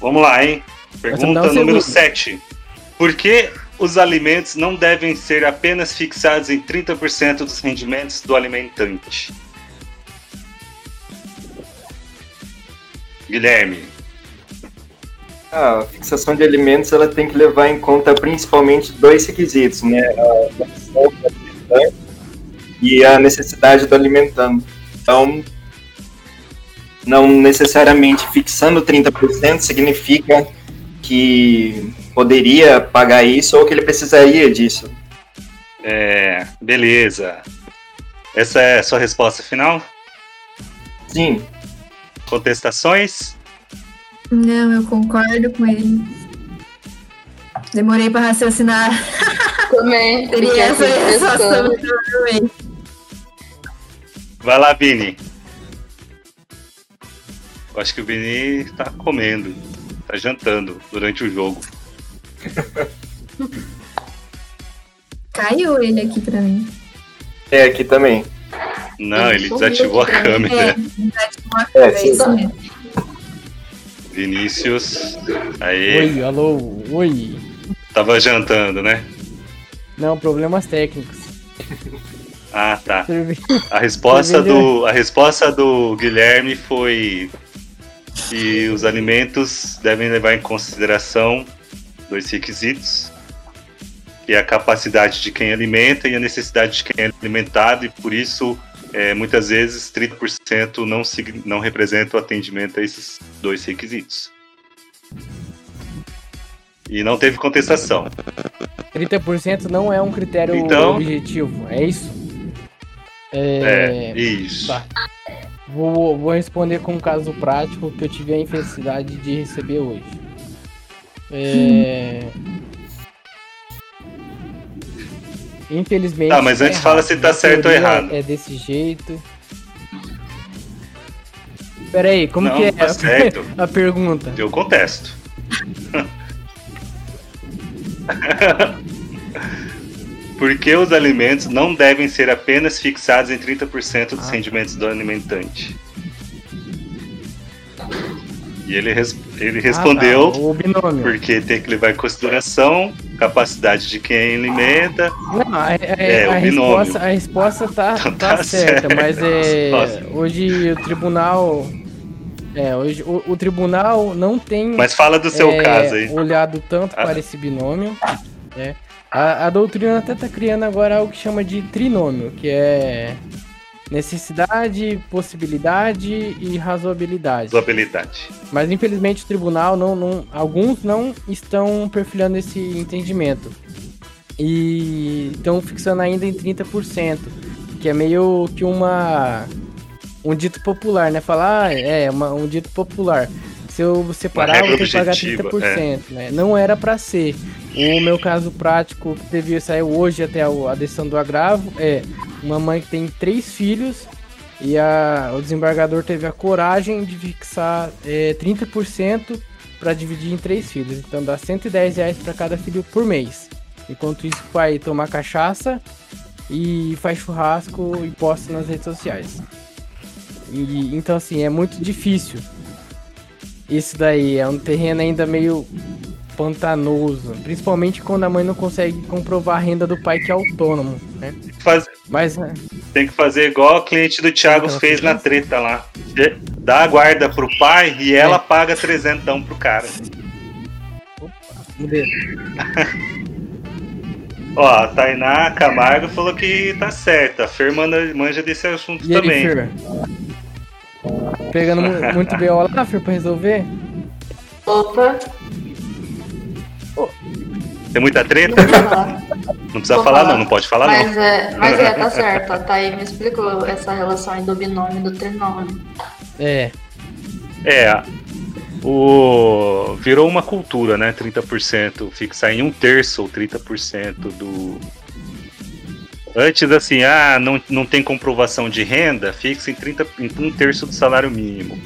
Vamos lá, hein? Pergunta um número segundo. 7. Por que os alimentos não devem ser apenas fixados em 30% dos rendimentos do alimentante? Guilherme. A fixação de alimentos ela tem que levar em conta principalmente dois requisitos, né? A do alimentante e a necessidade do alimentando. Então, não necessariamente fixando 30% significa que poderia pagar isso ou que ele precisaria disso. É, beleza. Essa é a sua resposta final? Sim, Contestações? Não, eu concordo com ele. Demorei pra raciocinar. Também. Teria fiquei essa aqui resposta provavelmente. Vai lá, Vini. Eu acho que o Vini tá comendo, tá jantando durante o jogo. Caiu ele aqui pra mim. é aqui também. Não, ele desativou a câmera. É, desativou a É, câmera, sim. isso mesmo. Vinícius. Aí, Oi, alô, oi. tava jantando, né? Não, problemas técnicos. Ah, tá. A resposta do, a resposta do Guilherme foi que os alimentos devem levar em consideração dois requisitos, que é a capacidade de quem alimenta e a necessidade de quem é alimentado, e por isso, é, muitas vezes, 30% não, não representa o atendimento a esses dois requisitos. E não teve contestação. 30% não é um critério Então- objetivo, é isso? É, É, isso. tá. Vou, vou responder com um caso prático que eu tive a infelicidade de receber hoje. É... Infelizmente. Tá, mas antes fala se tá certo ou errado. É desse jeito. Pera aí, como Não, que é tá a- certo. a pergunta? Eu contesto. Porque os alimentos não devem ser apenas fixados em 30% dos Ah. rendimentos do alimentante. E ele, res- ele respondeu Ah, tá, o binômio. porque tem que levar em consideração capacidade de quem alimenta. Não, a, a- É, a o binômio. resposta, a resposta tá, Então tá tá certa, certo. mas é, Nossa. hoje o tribunal. É, hoje o, o tribunal não tem Mas fala do seu é, caso aí. olhado tanto Ah. para esse binômio. né? A, a doutrina até tá criando agora algo que chama de trinômio, que é necessidade, possibilidade e razoabilidade. Usabilidade. Mas infelizmente o tribunal não, não alguns não estão perfilhando esse entendimento. E estão fixando ainda em 30%, que é meio que uma um dito popular, né? Falar, ah, é, uma, um dito popular. Se eu separar, eu vou ter que pagar objetiva, 30%, né? Não era pra ser. O meu caso prático, que teve, saiu hoje até a a decisão do agravo, é uma mãe que tem três filhos e a, o desembargador teve a coragem de fixar é, 30% para dividir em três filhos. Então dá 110 reais para cada filho por mês. Enquanto isso, o pai toma cachaça e faz churrasco e posta nas redes sociais. E, então, assim, é muito difícil. Isso daí é um terreno ainda meio pantanoso. Principalmente quando a mãe não consegue comprovar a renda do pai que é autônomo, né? Faz- Mas né, tem que fazer igual o cliente do Thiago Aquela fez na treta lá. Dá a guarda pro pai e É. ela paga trezentão pro cara. mudei. Ó, a Tainá Camargo falou que tá certo. A Fer manda- manja desse assunto E ele, também. Fer? Pegando mu- muito BO lá, Fer, pra resolver? Opa, Tem muita treta? Não precisa Vou falar, falar. não, não pode falar Mas não. é, mas é, tá certo. A Thaí me explicou essa relação aí do binômio e do trinômio. É, É, o virou uma cultura, né? 30%, fixar em um terço ou 30% do. Antes, assim, ah, não, não tem comprovação de renda, fixa em, 30, em um terço do salário mínimo.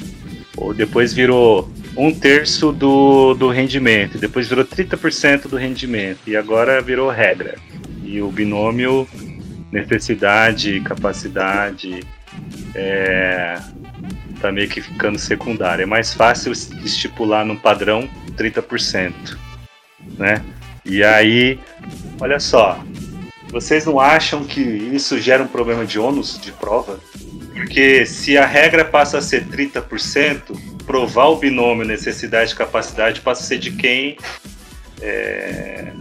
Ou depois virou um terço do, do rendimento, depois virou 30% do rendimento, e agora virou regra. E o binômio necessidade, capacidade, é, tá meio que ficando secundário. É mais fácil estipular num padrão 30%, né? E aí, olha só, vocês não acham que isso gera um problema de ônus de prova? Porque se a regra passa a ser 30%, provar o binômio necessidade e capacidade passa a ser de quem é,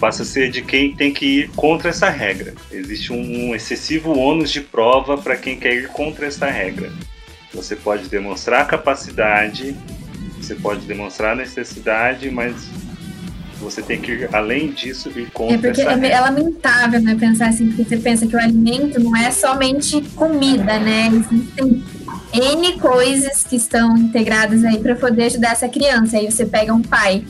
passa a ser de quem tem que ir contra essa regra. Existe um excessivo ônus de prova para quem quer ir contra essa regra. Você pode demonstrar capacidade, você pode demonstrar necessidade, mas você tem que ir além disso e ir contra É porque é, é lamentável, né, pensar assim, porque você pensa que o alimento não é somente comida, né? Existem N coisas que estão integradas aí para poder ajudar essa criança. Aí você pega um pai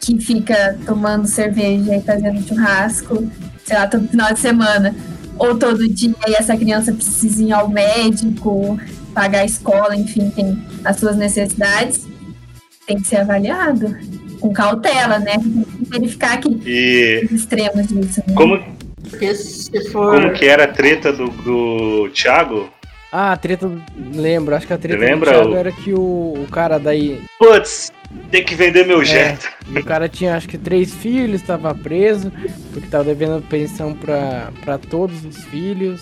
que fica tomando cerveja e fazendo churrasco, sei lá, todo final de semana, ou todo dia, e essa criança precisa ir ao médico, pagar a escola, enfim, tem as suas necessidades, tem que ser avaliado com cautela, né? Verificar que E os extremos disso, né? como, for. como que era a treta do, do Thiago? Ah, a treta. Lembro, acho que a treta lembra do Thiago o- era que o, o cara daí. Putz, tem que vender meu É, jeito. e o cara tinha acho que três filhos, estava preso, porque tava devendo pensão pra, pra todos os filhos.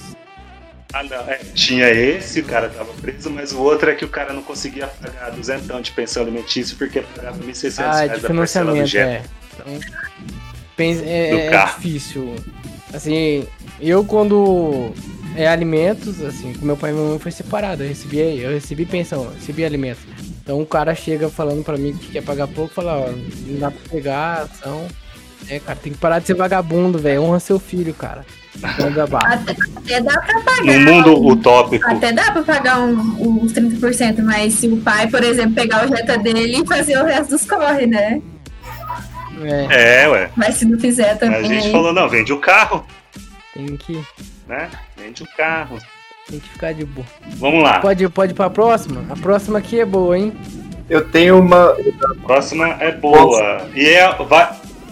Ah, não, é, tinha esse, o cara tava preso, mas o outro é que o cara não conseguia pagar duzentão de pensão alimentícia porque pagava 1.600 Ah, reais de da parcela do é. Então, é, é carro. difícil. Assim, eu quando é alimentos, assim, com meu pai e minha mãe foi separado, eu recebi, eu recebi pensão, eu recebi alimentos. Então o cara chega falando pra mim que quer pagar pouco, fala, ó, não dá pra pegar, ação. É, cara, tem que parar de ser vagabundo, velho. Honra seu filho, cara. Então. Até, até dá pra No pagar. mundo utópico, Até dá pra pagar um, uns 30%, mas se o pai, por exemplo, pegar o jeta dele e fazer o resto dos corre, né? É, é, ué. Mas se não fizer também. A gente falou, não, vende o carro, tem que, né? Vende o carro. tem que ficar de boa. Vamos lá. Pode, pode ir pra próxima? A próxima aqui é boa, hein? Eu tenho uma. Próxima é boa. E é. Vai,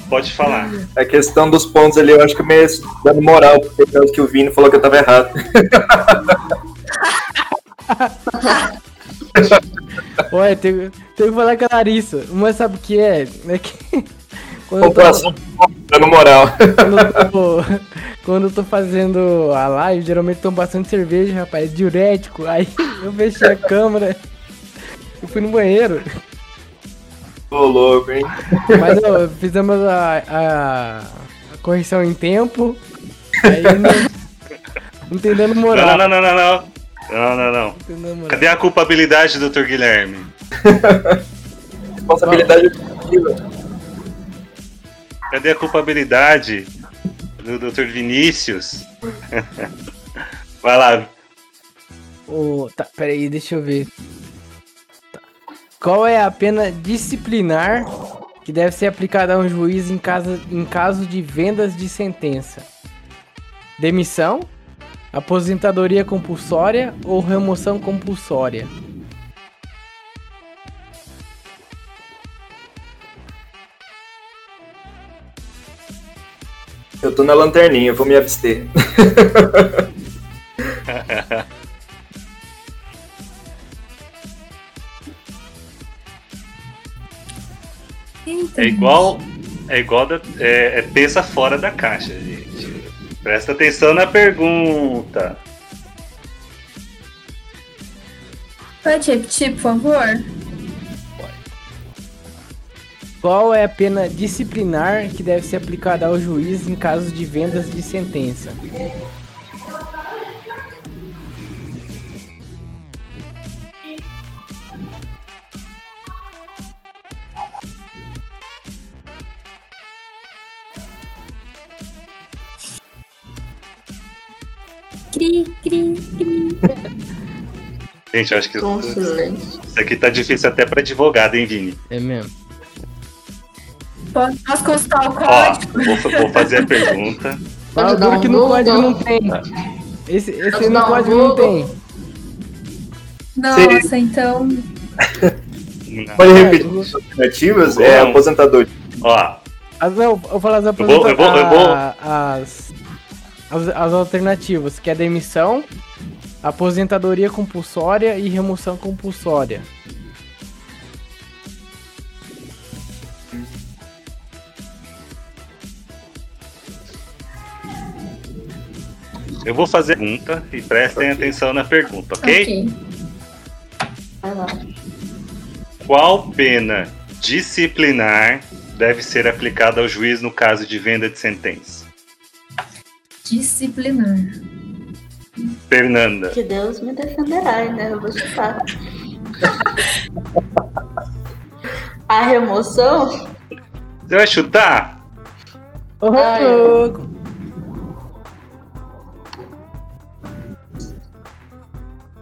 pode falar. A questão dos pontos ali, eu acho que meio dando moral, porque por causa que o Vini falou que eu tava errado. Olha, tem, tem que falar com a Larissa. Mas sabe o que é? É que. Quando eu, tô, Pontuação dando moral. quando, eu tô, quando eu tô fazendo a live, geralmente tomo bastante cerveja, rapaz, diurético. Aí eu fechei a câmera. Eu fui no banheiro. Ô, louco, hein? Mas ó, fizemos a, a- a correção em tempo. Aí não, Não tem moral. não, não, não, não. Não, não, não. Não. Cadê a culpabilidade, Dr. Guilherme? Responsabilidade objetiva. Cadê a culpabilidade do Dr. Vinícius? Vai lá. Ô, tá, peraí, deixa eu ver. Qual é a pena disciplinar que deve ser aplicada a um juiz em caso, em caso de vendas de sentença? Demissão? Aposentadoria compulsória ou remoção compulsória? Eu tô na lanterninha, eu vou me abster. Eita, É igual. É igual. Da, é, é pensa fora da caixa, gente. Presta atenção na pergunta. Pode repetir, por favor? Qual é a pena disciplinar que deve ser aplicada ao juiz em caso de vendas de sentença? Cri, cri, cri. Gente, eu acho que isso silêncio. aqui tá difícil até pra advogado, hein, Vini? É mesmo? Posso posso consultar o Ó, código? vou, vou fazer a pergunta. Ah, duro que no código não tem. Esse, esse no código não tem. Nossa, então. Pode É, repetir eu- as alternativas? É aposentadoria. Ó, As, eu vou falar as, vou- eu vou- eu vou- a- as, as, as alternativas, que é demissão, aposentadoria compulsória e remoção compulsória. eu vou fazer a pergunta e prestem atenção na pergunta, ok? Ok. Vai lá. Qual pena disciplinar deve ser aplicada ao juiz no caso de venda de sentença? Disciplinar. Fernanda. Que Deus me defenderá, né? Eu vou chutar. A remoção? Você vai chutar? Ô.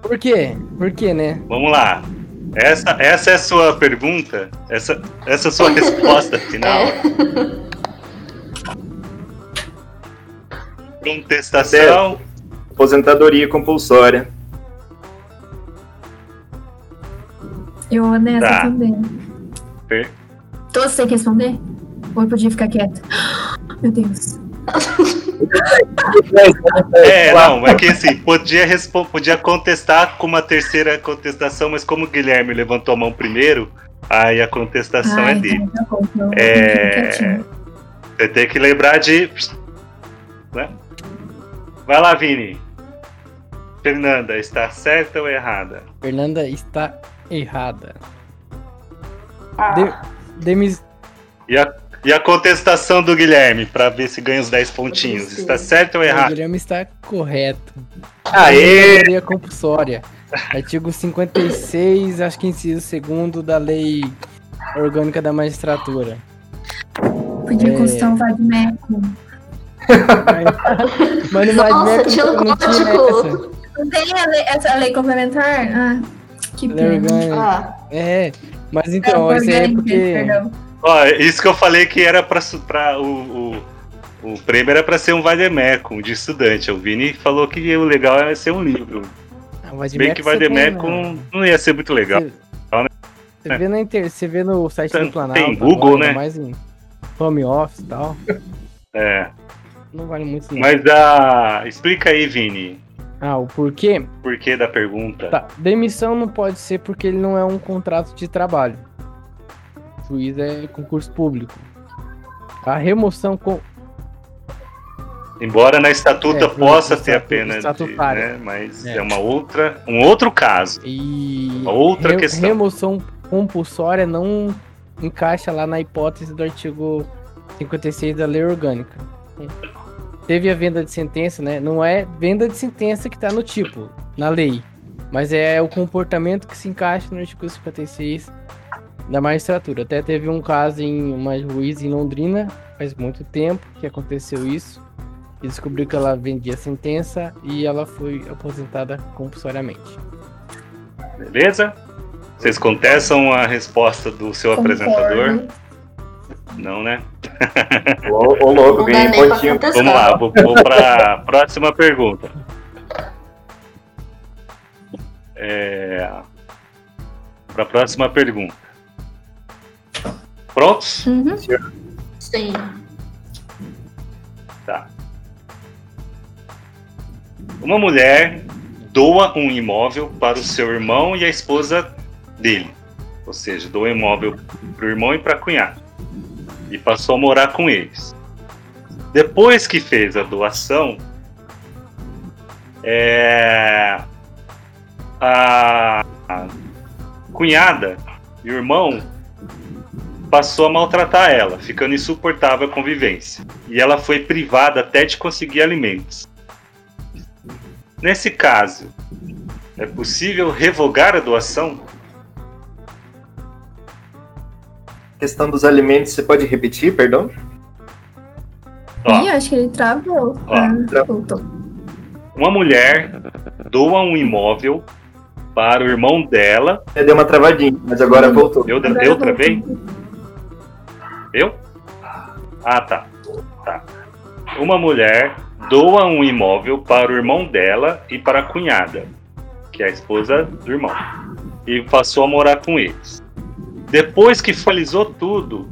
Por quê? Por quê, né? Vamos lá. Essa, essa é a sua pergunta? Essa, essa é a sua resposta final? É. Contestação. Aposentadoria compulsória. Eu vou nessa Tá. também. Per- Todos têm que responder? Ou eu podia ficar quieta? Meu Deus. É, não, é que assim, podia, podia contestar com uma terceira contestação, mas como o Guilherme levantou a mão primeiro, aí a contestação é Ai, dele. É. fico quietinha. Você tem que lembrar de. Né? Vai lá, Vini. Fernanda, está certa ou errada? Fernanda está errada. Ah, De- demis- E a, e a contestação do Guilherme, pra ver se ganha os 10 pontinhos. Está certo ou O errado? Guilherme está correto. Aê! Aposentadoria compulsória. Artigo 56, acho que inciso segundo da Lei Orgânica da Magistratura. Podia É. consultar o Vadmeco. Mas no Nossa, não, um código. Não tem a lei, essa lei complementar? Ah, que pena. Ah, É, mas então, Não, isso aí é porque... perdão. Ó, isso que eu falei que era pra. pra o, o, o prêmio era pra ser um Vademecum de estudante. O Vini falou que o legal era ser um livro. Ah, bem que Vademecum né? não ia ser muito legal. Você, né? você vê na inter... você vê no site Tem- do Planalto. tem Google, agora, né? Mais em home office e tal. É. Não vale muito não. Mas a. Explica aí, Vini. Ah, o porquê? Porquê da pergunta? Tá, demissão não pode ser porque ele não é um contrato de trabalho. Juiz é concurso público. A remoção com. Embora na estatuta É, possa ter a pena de, estatutário. né, mas é. É. uma outra, um outro caso. E. Outra questão. Remoção compulsória não encaixa lá na hipótese do artigo 56 da lei orgânica. Teve a venda de sentença, né? Não é venda de sentença que tá no tipo, na lei. Mas é o comportamento que se encaixa no artigo 56 da magistratura. Até teve um caso em uma juiz em Londrina, faz muito tempo que aconteceu isso. E descobriu que ela vendia sentença e ela foi aposentada compulsoriamente. Beleza? Vocês contestam a resposta do seu Concordo. apresentador? Não, né? Ô, ô, louco, ganhei pontinho. Vamos lá, vou, vou para a próxima pergunta. É, para a próxima pergunta. Prontos? Uhum. Sim. Tá. Uma mulher doa um imóvel para o seu irmão e a esposa dele. Ou seja, doa um imóvel para o irmão e para a cunhada. E passou a morar com eles. Depois que fez a doação, é, a, cunhada e o irmão passou a maltratar ela, ficando insuportável a convivência. E ela foi privada até de conseguir alimentos. Nesse caso, é possível revogar a doação? Questão dos alimentos, você pode repetir, perdão? Ó, Ih, acho que ele travou. Ó, Ah, voltou. uma mulher doa um imóvel para o irmão dela. Deu uma travadinha, mas agora voltou. Eu, Agora eu voltou. travei? Eu? Ah, tá. tá. Uma mulher doa um imóvel para o irmão dela e para a cunhada, que é a esposa do irmão, e passou a morar com eles. Depois que finalizou tudo,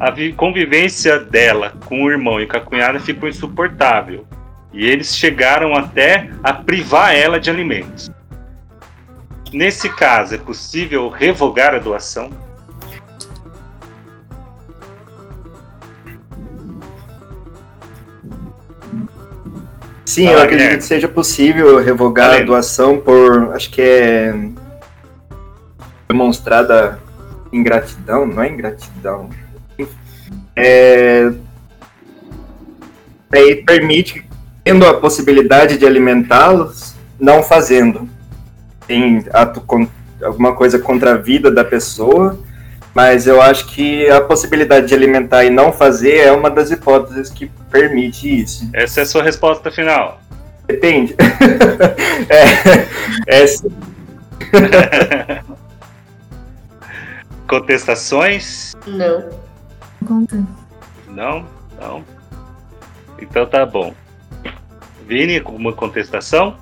a vi- convivência dela com o irmão e com a cunhada ficou insuportável. E eles chegaram até a privar ela de alimentos. Nesse caso, é possível revogar a doação? Sim, Ah, eu acredito Guilherme. que seja possível revogar a doação por, acho que é demonstrada ingratidão, não é ingratidão. É, aí permite, tendo a possibilidade de alimentá-los, não fazendo. Tem ato con- alguma coisa contra a vida da pessoa, mas eu acho que a possibilidade de alimentar e não fazer é uma das hipóteses que permite isso. Essa é a sua resposta final. Depende. é, é, Contestações? Não. Conta. Não? Não. Então tá bom. Vini, alguma contestação?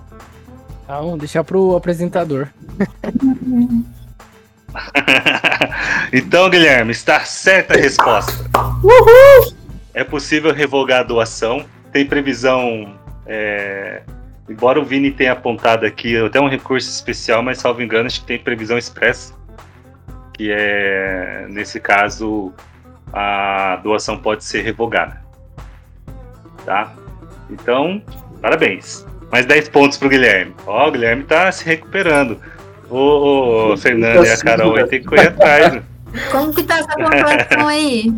Vamos deixar pro apresentador. então, Guilherme, está certa a resposta. É possível revogar a doação. Tem previsão. é, Embora o Vini tenha apontado aqui até um recurso especial, mas salvo engano, acho que tem previsão expressa. Que é, nesse caso, a doação pode ser revogada. Tá? Então, parabéns. Mais 10 pontos pro Guilherme. Ó, o Guilherme tá se recuperando. Ô, ô Fernando e a Carol aí tem que correr atrás. né? Como que tá essa pontuação aí?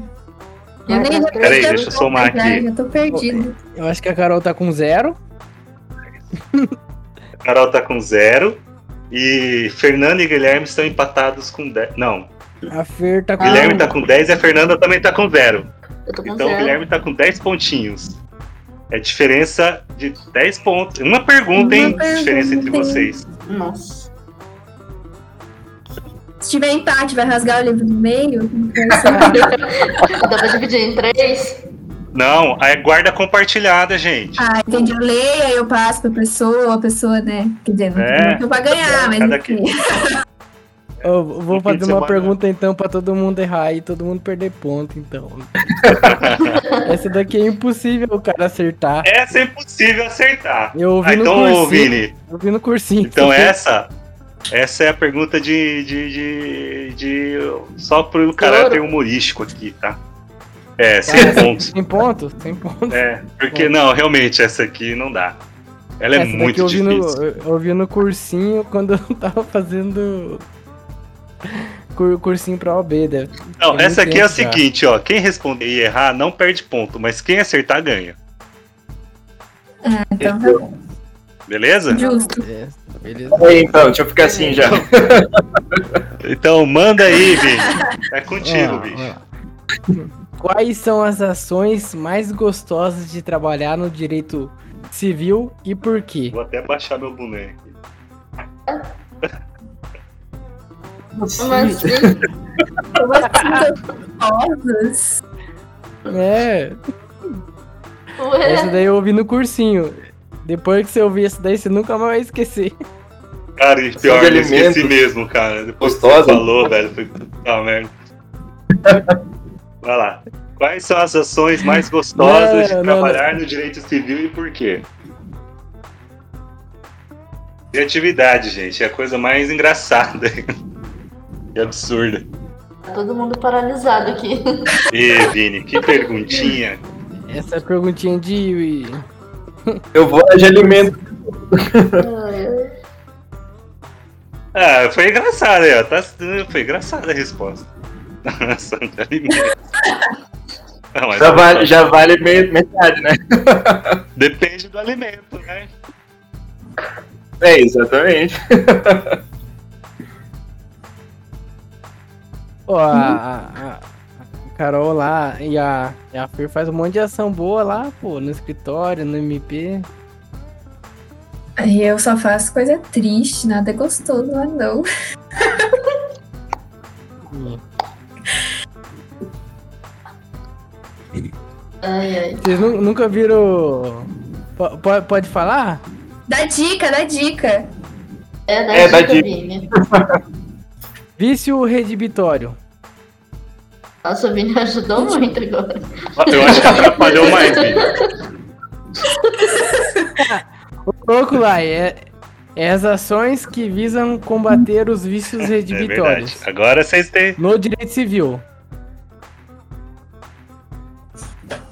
Eu nem já Peraí, deixa eu somar aqui. Já tô perdido. Eu acho que a Carol tá com zero. A Carol tá com zero. E Fernando e Guilherme estão empatados com 10. Não, A Fer tá com. Guilherme tá com 10 e a Fernanda também tá com zero. Eu tô com Então o zero. Guilherme tá com 10 pontinhos. É diferença de 10 pontos. Uma pergunta, hein? Uma diferença entre vocês. Nossa. Se tiver empate, vai rasgar o livro do meio? Ser- Dá pra dividir em três? Não, é guarda compartilhada, gente. ah, entendi. Eu leio, aí eu passo pra pessoa, a pessoa, né? Quer dizer, não É. tô pra ganhar, mas Cada enfim. Eu vou fazer uma semana. pergunta então pra todo mundo errar e todo mundo perder ponto, então. Essa daqui é impossível o cara acertar. Essa é impossível acertar. Eu ouvi Ah, no então, cursinho. Vini, Eu vi no cursinho. Então essa, essa é a pergunta de, de, de, de- só pro caráter humorístico aqui, tá? É, 100 Ah, pontos. Sem ponto? Sem ponto. É, porque não, realmente essa aqui não dá. Ela é Essa daqui muito eu difícil. no, eu vi no cursinho quando eu tava fazendo cur- cursinho pra OB. Deve. Não, tem essa aqui é já. seguinte, ó, quem responder e errar não perde ponto, mas quem acertar ganha. Ah, então tá bom. Beleza? Justo. É, beleza. Aí, então, deixa eu ficar assim já. Então manda aí, Vini. É contigo, Ó, bicho. ó. Quais são as ações mais gostosas de trabalhar no direito civil e por quê? Vou até baixar meu boneco. Mas Como assim gostosas? É, ué, essa daí eu ouvi no cursinho. Depois que você ouvir essa daí, você nunca mais vai esquecer. Cara, e pior, eu esqueci mesmo, cara. Depois que Gostosa. você falou, velho, foi puta merda. Vai lá. Quais são as ações mais gostosas de Não, não, trabalhar no direito civil e por quê? Criatividade, gente, é a coisa mais engraçada e absurda. tá todo mundo paralisado aqui. E, Vini, que perguntinha. Essa é perguntinha de. Eu vou de alimento. Ah, foi ó. Tá, foi engraçada a resposta. De alimentos. Não, mas Já vale, já vale me- metade, né? Depende do alimento, né? É, exatamente. Ó, a, a, a Carol lá e a, e a Fer faz um monte de ação boa lá, pô, no escritório, no MP. Aí eu só faço coisa triste, nada gostoso lá não. Ai, ai. Vocês nu- nunca viram. Po- pode falar? Dá dica, dá dica. É da É, dá dica, dica. Vini. Vício redibitório. Nossa, o Vini ajudou muito agora. Eu acho que atrapalhou mais. Ô, louco lá, é, é as ações que visam combater os vícios É redibitórios. verdade. Agora vocês têm. no direito civil.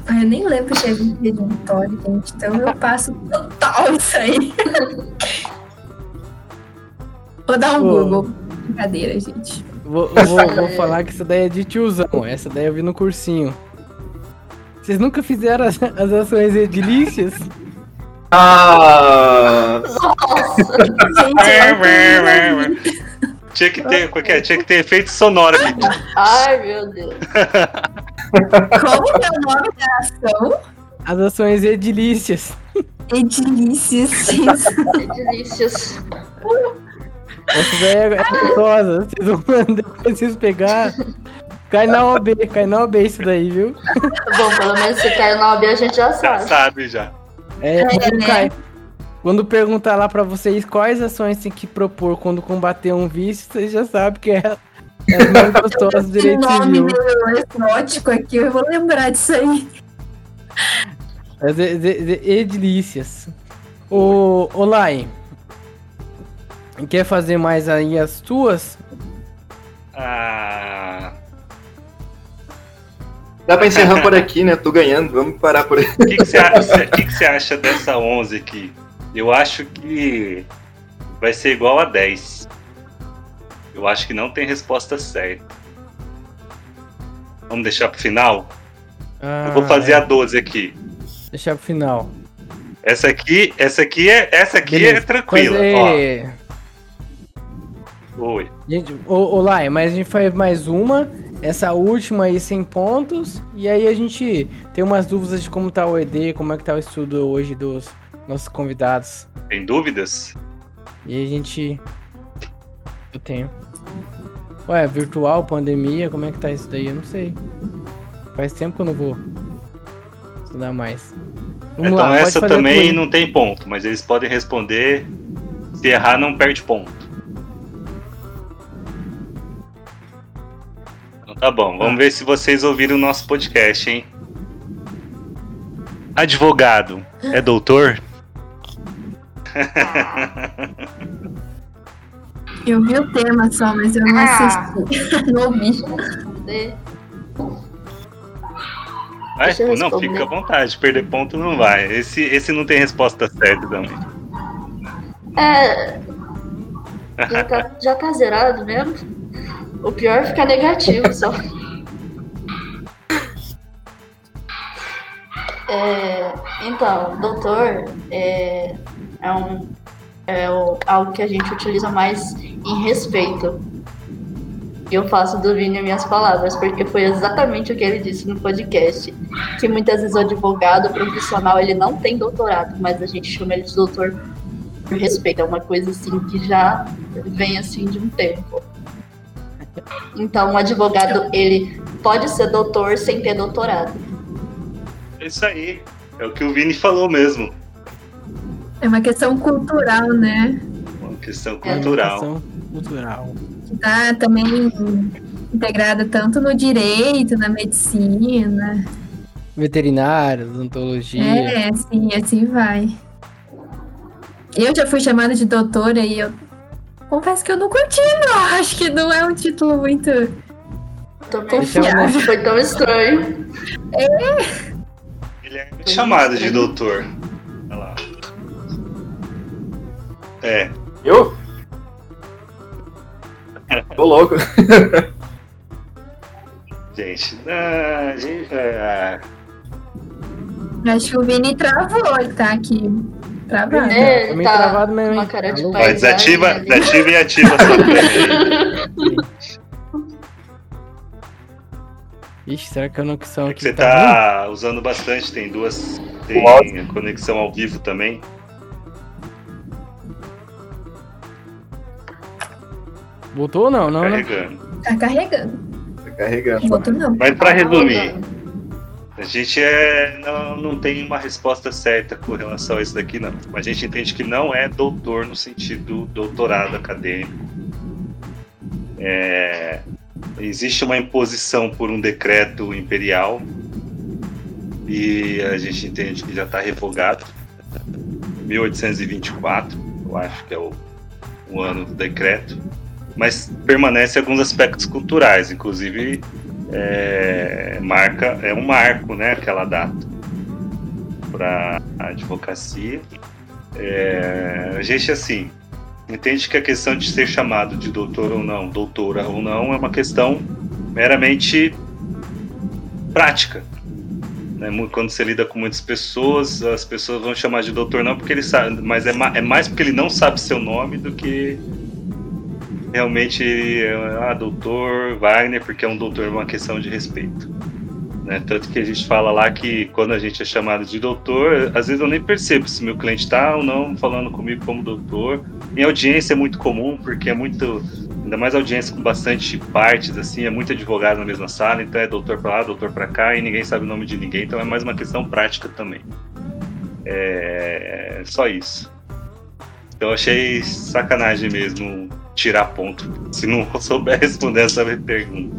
Eu nem lembro que é Vitória, gente. Então eu passo total isso aí. Vou dar um. Google. Brincadeira, gente. Vou, vou, vou falar que essa daí é de tiozão. Essa daí eu vi no cursinho. Vocês nunca fizeram as, as ações edilícias? Ah, Gente, Tinha que ter, qual que é? Tinha que ter efeito sonoro aqui. Ai, meu Deus. Como que é o nome da ação? As ações edilícias. Edilícias. Que delícias. Essa daí é, é gostosa. Vocês vão depois vocês pegar. Cai na OB, cai na OB isso daí, viu? Bom, pelo menos se caiu na OB a gente já Já sabe. sabe já. É, quando né? cai. Quando perguntar lá pra vocês quais ações tem que propor quando combater um vício, vocês já sabem que é, é mais gostosas do Que direito nome meio exótico aqui, eu vou lembrar disso aí. As e- e- e- edilícias. Ô, ô Lai, quer fazer mais aí as tuas? Ah, dá pra encerrar por aqui, né? Tô ganhando, vamos parar por aí. o que, que, você acha, o que, que você acha dessa 11 aqui? Eu acho que vai ser igual a 10. Eu acho que não tem resposta certa. Vamos deixar pro final? Eu vou Ah, fazer é. a 12 aqui. Deixar pro final. Essa aqui, essa aqui é, essa aqui é Beleza. tranquila. Fazer- Ó, oi. Gente, ô, ô Lai, mas a gente faz mais uma. Essa última aí, 100 pontos. E aí a gente tem umas dúvidas de como tá o ED, como é que tá o estudo hoje dos nossos convidados. Tem dúvidas? E a gente. Eu tenho. Ué, virtual, pandemia, como é que tá isso daí? Eu não sei. Faz tempo que eu não vou estudar mais. Vamos então lá, essa também não tem ponto, mas eles podem responder. Se errar, não perde ponto. Então tá bom, vamos ver se vocês ouviram o nosso podcast, hein? Advogado é doutor? Eu vi o tema só, mas eu não Ah. assisti. não ouvi. Vai? Deixa eu Não, fica à vontade, perder ponto não vai. Esse, esse não tem resposta certa também. É. Já tá, já tá zerado mesmo? O pior é ficar negativo só. É, Então, doutor é, é, um, é o- algo que a gente utiliza mais em respeito. E eu faço do Vini minhas palavras, porque foi exatamente o que ele disse no podcast. Que muitas vezes o advogado profissional ele não tem doutorado, mas a gente chama ele de doutor por respeito. É uma coisa assim que já vem assim de um tempo. Então, um advogado ele pode ser doutor sem ter doutorado. É isso aí. É o que o Vini falou mesmo. É uma questão cultural, né? Uma questão É, cultural. Educação cultural. Que tá também integrada tanto no direito, na medicina. Veterinário, odontologia. É, assim, assim vai. Eu já fui chamada de doutora e eu confesso que eu não curti, não. Acho que não é um título muito. Também é o Confiável. foi tão estranho. Ele é chamado de doutor. É. Eu? Tô louco. Gente, ah, gente é, Acho que o Vini travou, ele tá aqui. Travado. É, tá meio travado mesmo, uma cara de Alô? vai, desativa, ali. desativa e ativa a sua câmera aí. Ixi, será que a conexão aqui Você tá tá usando bastante, tem duas. Tem a conexão ao vivo também. Voltou ou não? Não, não. carregando. Tá carregando. Tá carregando. Outro não. Mas pra Tá resumir, a gente é, não, não tem uma resposta certa com relação a isso daqui, não. A gente entende que não é doutor no sentido doutorado acadêmico. É, existe uma imposição por um decreto imperial e a gente entende que já está revogado. 1824, eu acho que é o, o ano do decreto, mas permanece alguns aspectos culturais, inclusive é, marca é um marco, né, aquela data para a advocacia. É, a gente assim entende que a questão de ser chamado de doutor ou não, doutora ou não, é uma questão meramente prática. Né? Quando você lida com muitas pessoas, as pessoas vão chamar de doutor não porque ele sabe, mas é, ma- é mais porque ele não sabe seu nome do que realmente ah, doutor Wagner, porque é um doutor, é uma questão de respeito. Né? Tanto que a gente fala lá que quando a gente é chamado de doutor, às vezes eu nem percebo se meu cliente está ou não falando comigo como doutor. Em audiência é muito comum, porque é muito. Ainda mais audiência com bastante partes, assim, é muito advogado na mesma sala, então é doutor pra lá, doutor pra cá, e ninguém sabe o nome de ninguém, então é mais uma questão prática também. É só isso. Então eu achei sacanagem mesmo tirar ponto, se não souber responder essa pergunta.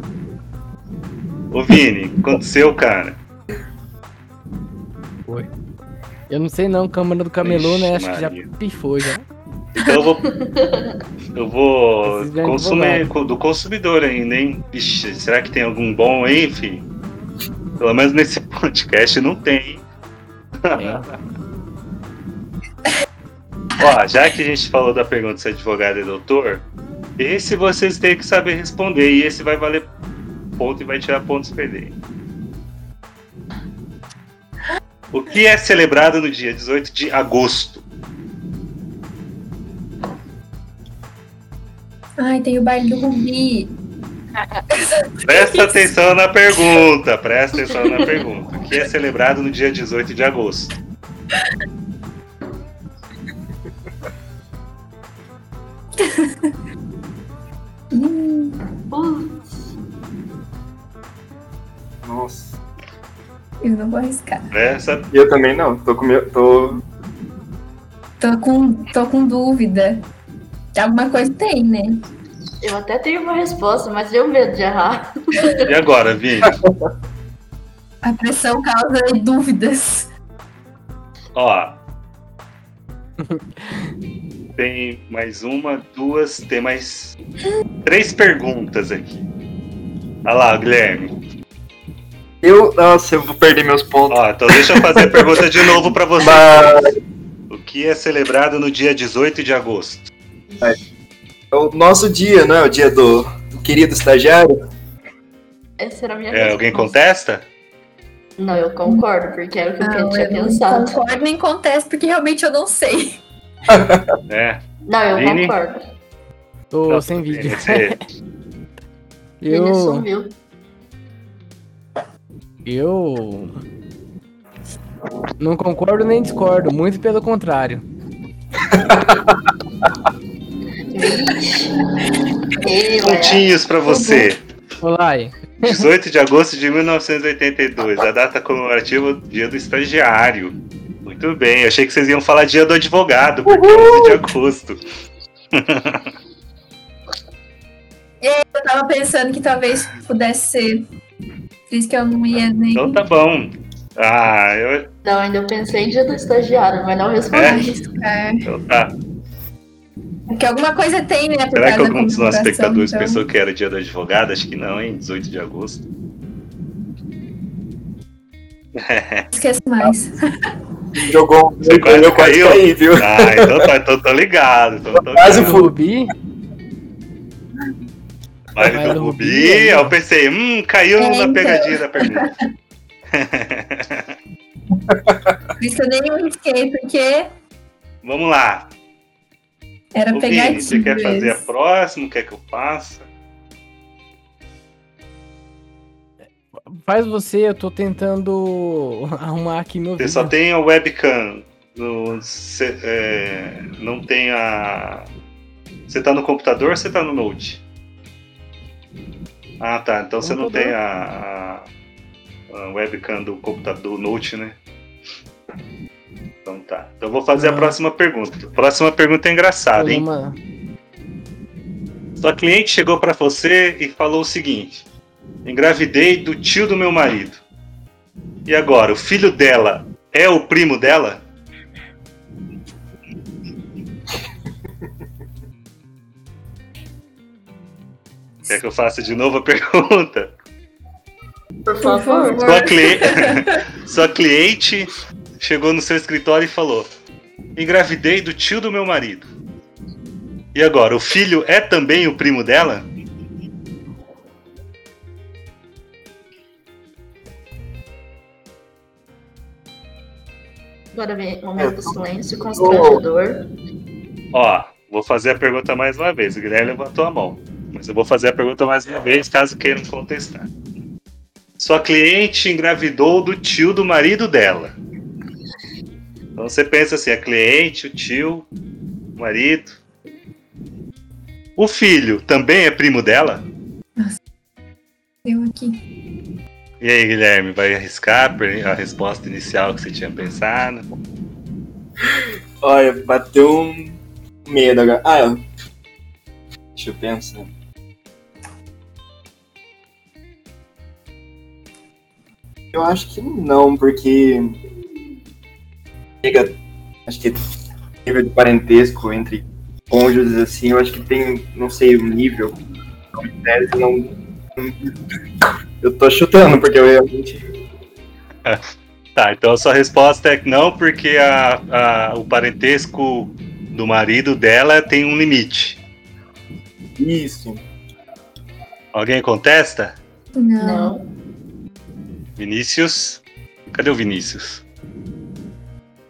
Ô Vini, aconteceu, cara? Foi. Eu não sei não, câmera do camelô, né? Ixi, Acho que Maria. já pifou já. Então eu vou. Eu vou. Um Consumir, do consumidor ainda, hein? Vixe, será que tem algum bom aí, enfim? Pelo menos nesse podcast não tem. Ó, já que a gente falou da pergunta se advogado é doutor, esse vocês têm que saber responder e esse vai valer ponto e vai tirar pontos perder. O que é celebrado no dia 18 de agosto? Ai, tem o baile do Rubi. Presta atenção na pergunta, presta atenção na pergunta. O que é celebrado no dia 18 de agosto? Nossa. Eu não vou arriscar. Presta E eu também não. Tô com meu. Tô. Tô com, tô com dúvida. Alguma coisa tem, né? eu até tenho uma resposta, mas eu medo de errar. E agora, Vini? A pressão causa dúvidas. Ó. Tem mais uma, duas, tem mais três perguntas aqui. Olha lá, Guilherme. Eu. Nossa, eu vou perder meus pontos. Ó, então deixa eu fazer a pergunta de novo pra você. Mas O que é celebrado no dia 18 de agosto? é o nosso dia, não é? O dia do, do querido estagiário. Essa era a minha É, alguém contesta? Não, eu concordo, porque era o que eu Não, tinha eu não pensado. concordo nem contesto, porque realmente eu não sei. É. Não, eu Vini? concordo. Tô Não, sem vídeo. Você- Ele Eu. sumiu. Eu. Não concordo nem discordo, muito pelo contrário. Pontinhos pra você. Olá aí. 18 de agosto de 1982, a data comemorativa do dia do estagiário. Muito bem, eu achei que vocês iam falar dia do advogado, porque é 11 de agosto. Eu tava pensando que talvez pudesse ser. Por isso que eu não ia nem Então tá bom. Ah, eu, Não, ainda pensei em dia do estagiário, mas não respondi. É? arriscar. então tá. Porque alguma coisa tem, né? Por Será que algum dos nossos espectadores então. pensou que era dia do advogado? Acho que não, hein? 18 de agosto. Esqueço mais. Jogou Você quase eu quase caiu? caí, viu? Ah, então tá, então tô ligado. Então tô Quase ligado. Rubi, Baile do do Rubi, Rubi, aí, eu pensei, hum, caiu É, na então. pegadinha da pergunta. Isso eu nem arrisquei, porque Vamos lá. era pegadinha. Você quer fazer a próxima? Quer que eu faça? Faz você, eu tô tentando arrumar aqui meu Você vídeo. só tem a webcam. No, cê- é, não tem a. Você tá no computador ou você tá no Note? Ah, tá. Então você não tem a, a- a webcam do computador do Note, né? Então tá. Então eu vou fazer a Não. próxima pergunta. A próxima pergunta é engraçada, hein? Problema- Sua cliente chegou pra você e falou o seguinte: engravidei do tio do meu marido. E agora, o filho dela é o primo dela? Quer que eu faça de novo a pergunta? Por favor. Sua, cli- Sua cliente chegou no seu escritório e falou: engravidei do tio do meu marido. E agora, o filho é também o primo dela? Agora vem o momento do silêncio constrangedor. Ó, vou fazer a pergunta mais uma vez. O Guilherme levantou a mão. Mas eu vou fazer a pergunta mais uma vez, caso queiram contestar. Sua cliente engravidou do tio do marido dela. Então você pensa assim: a cliente, o tio, o marido. O filho também é primo dela? Eu aqui. E aí, Guilherme, vai arriscar a resposta inicial que você tinha pensado? Olha, bateu um medo agora. Ah, deixa eu pensar. Eu acho que não, porque chega, acho que nível de parentesco entre cônjuges assim, eu acho que tem, não sei, um nível. Não, não- eu tô chutando porque eu realmente Tá, então a sua resposta é que não, porque a, a- o parentesco do marido dela tem um limite. isso. Alguém contesta? Não. Não. Vinícius? Cadê o Vinícius?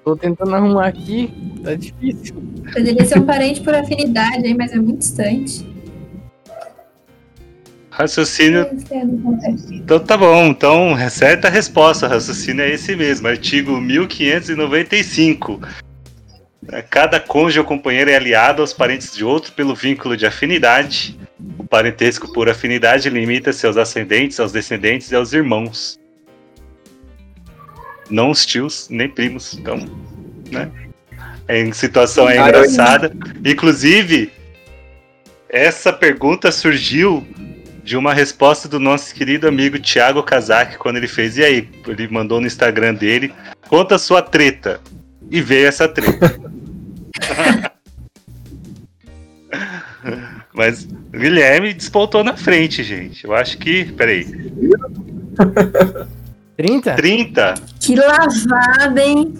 Tô tentando arrumar aqui, tá difícil. Poderia ser um parente por afinidade, hein, mas é muito distante. Raciocínio. É. Então tá bom, então certa a resposta. O raciocínio é esse mesmo, artigo 1595. Cada cônjuge ou companheiro é aliado aos parentes de outro pelo vínculo de afinidade. O parentesco por afinidade limita-se aos ascendentes, aos descendentes e aos irmãos. Não os tios, nem primos. Então, né? Em situação é engraçada. Inclusive, essa pergunta surgiu de uma resposta do nosso querido amigo Thiago Kazak quando ele fez. E aí? Ele mandou no Instagram dele: conta a sua treta. E veio essa treta. Mas o Guilherme despontou na frente, gente. Eu acho que. Peraí. 30? 30? Que lavada, hein?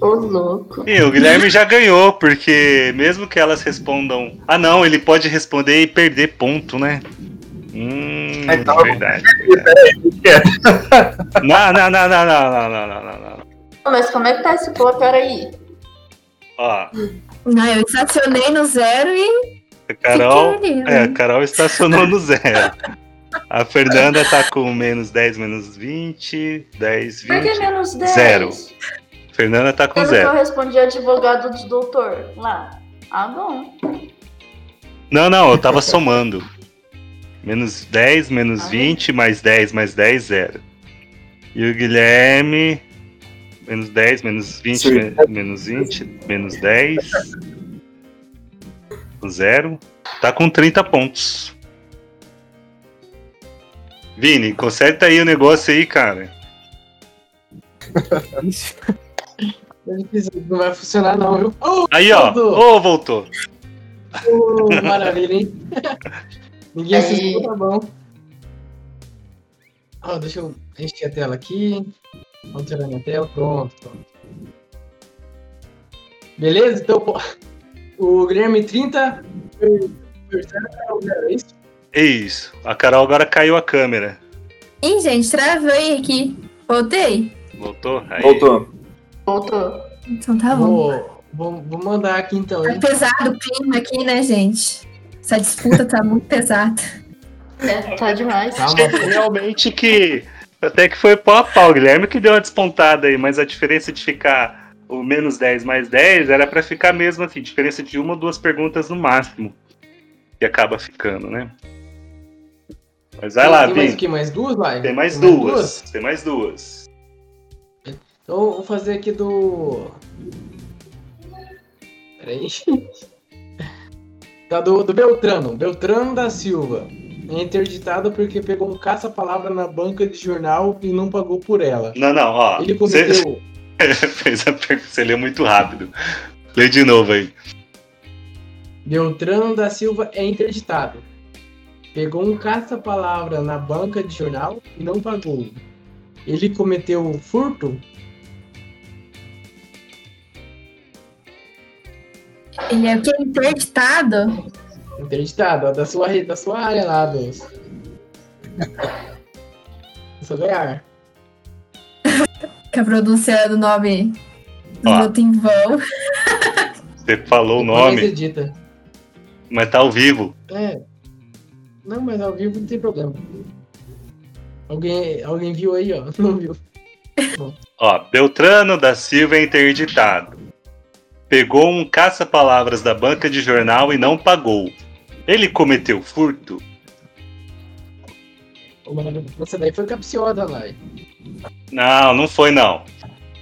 Ô, louco. E o Guilherme já ganhou, porque mesmo que elas respondam. Ah, não, ele pode responder e perder ponto, né? Hum, tava- verdade. Peraí, Não, não, não, não, não, não, não, não, não, Mas como é que tá esse pô? Peraí. Ó, Não, eu estacionei no zero e a Carol. ali. É, a Carol estacionou no zero. A Fernanda tá com menos 10, menos 20, 10, Por que 20. menos 10? Zero. Fernanda tá com Lembra que eu zero. respondi advogado de doutor lá? Ah, bom. Não, não, eu tava somando. Menos 10, menos Ah. 20, mais 10, mais 10, zero. E o Guilherme. Menos 10, menos 20, Sim. me- menos 20, menos 10. Zero. Tá com 30 pontos. Vini, conserta aí o negócio aí, cara. Não vai funcionar, não, viu? Oh, Aí, ó. Ô, voltou. oh, maravilha, hein? Ninguém se escuta, tá bom. Ó, deixa eu encher a tela aqui. Vamos tirar minha tela. Pronto, pronto. Beleza? Então, pô, o Guilherme 30. É isso? É isso. A Carol agora caiu a câmera. Ih, gente, travei aqui. Voltei? Voltou? Aí. Voltou. Voltou. Então tá bom. Vou, vou, vou mandar aqui então, Tá hein? pesado o clima aqui, né, gente? Essa disputa tá muito pesada. É, tá demais. Calma, Realmente que. Até que foi pau a pau. O Guilherme que deu uma despontada aí, mas a diferença de ficar o menos 10 mais 10 era pra ficar mesmo assim, diferença de uma ou duas perguntas no máximo. Que acaba ficando, né? Mas vai lá, Tem mais o Vini. quê? Mais duas, vai? Tem mais duas. Tem mais duas. Então vou fazer aqui do. Peraí. Tá do, do Beltrano. Beltrano da Silva. É interditado porque pegou um caça-palavra na banca de jornal e não pagou por ela. Não, não, ó. Ele Você cometeu. fez a pergunta, você leu muito rápido. Lê de novo aí. Beltrano da Silva é interditado. Pegou um caça-palavra na banca de jornal e não pagou. Ele cometeu furto? Ele é o que? Interditado? Interditado, ó, da sua, da sua área lá, dos. Do seu ganhar. Que a pronúncia do nome do Ó. meu tem vão. Você falou o nome, edita. mas tá ao vivo. É. Não, mas ao vivo não tem problema. Alguém, alguém viu aí, ó. Não viu. Ó, Beltrano da Silva é interditado. Pegou um caça-palavras da banca de jornal e não pagou. Ele cometeu furto? Mano, Essa daí foi capciosa lá. Não, não foi não.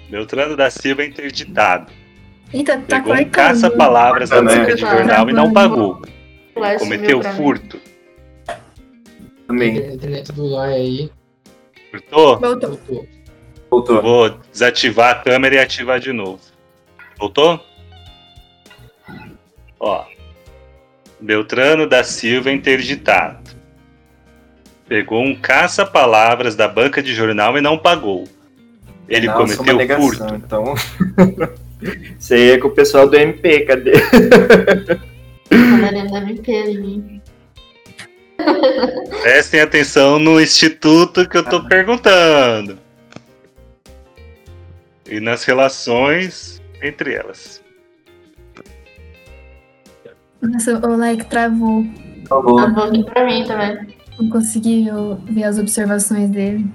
Beltrano da Silva é interditado. Eita, tá Pegou um caça-palavras da Também. banca de jornal e não pagou. Lá Cometeu furto. Também. A internet do aí. Furtou? Voltou. Voltou. Voltou. Vou desativar a câmera e ativar de novo. Voltou? Ó. Beltrano da Silva é interditado. Pegou um caça-palavras da banca de jornal e não pagou. Ele uma cometeu negação, furto. Então. Isso aí é com o pessoal do MP, cadê? MP ali. Prestem atenção no instituto que eu tô perguntando. E nas relações entre elas. Nossa, o like travou. Travou aqui pra mim também. Não consegui ver as observações dele.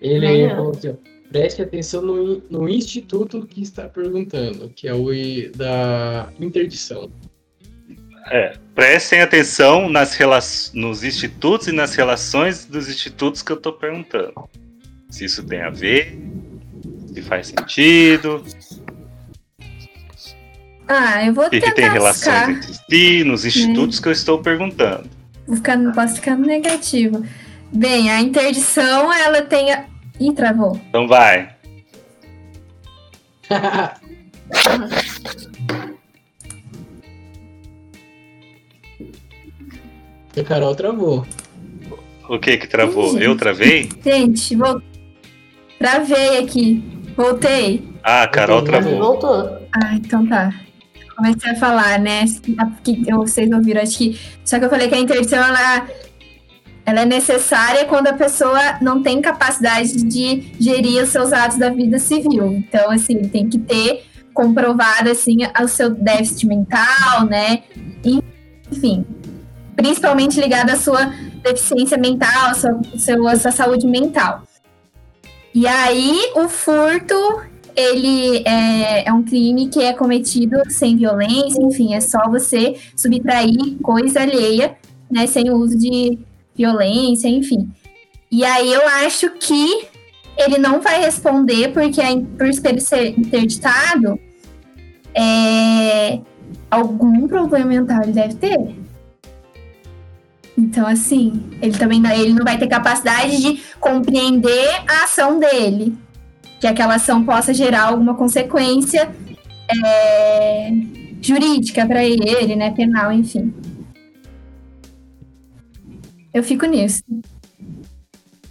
Ele falou aqui, ó. Preste atenção no, no instituto que está perguntando, que é o i- da interdição. É, prestem atenção nas rela nos institutos e nas relações dos institutos que eu tô perguntando. Se isso tem a ver, se faz sentido, Ah, eu vou o que, tem relações ficar. entre si, nos institutos que eu estou perguntando. Vou ficar, no- posso ficar no negativo. Bem, a interdição, ela tem. A... Ih, travou. Então vai. E a Carol travou. O que que travou? Ih, Eu travei? Gente, vou. Travei aqui. Voltei. Ah, a Carol travou. voltou. Ah, então tá. Comecei a falar, né? Que vocês ouviram, acho que. Só que eu falei que a interdição, ela. ela é necessária quando a pessoa não tem capacidade de gerir os seus atos da vida civil. Então, assim, tem que ter comprovado assim o seu déficit mental, né? Enfim, principalmente ligado à sua deficiência mental, à sua, à sua saúde mental. E aí, o furto, ele é, é, um crime que é cometido sem violência, enfim, é só você subtrair coisa alheia, né, sem o uso de violência, enfim. E aí eu acho que ele não vai responder porque por ele ser interditado, é, algum problema mental ele deve ter. Então, assim, ele também ele não vai ter capacidade de compreender a ação dele. Que aquela ação possa gerar alguma consequência é, jurídica para ele, né? Penal, enfim. Eu fico nisso.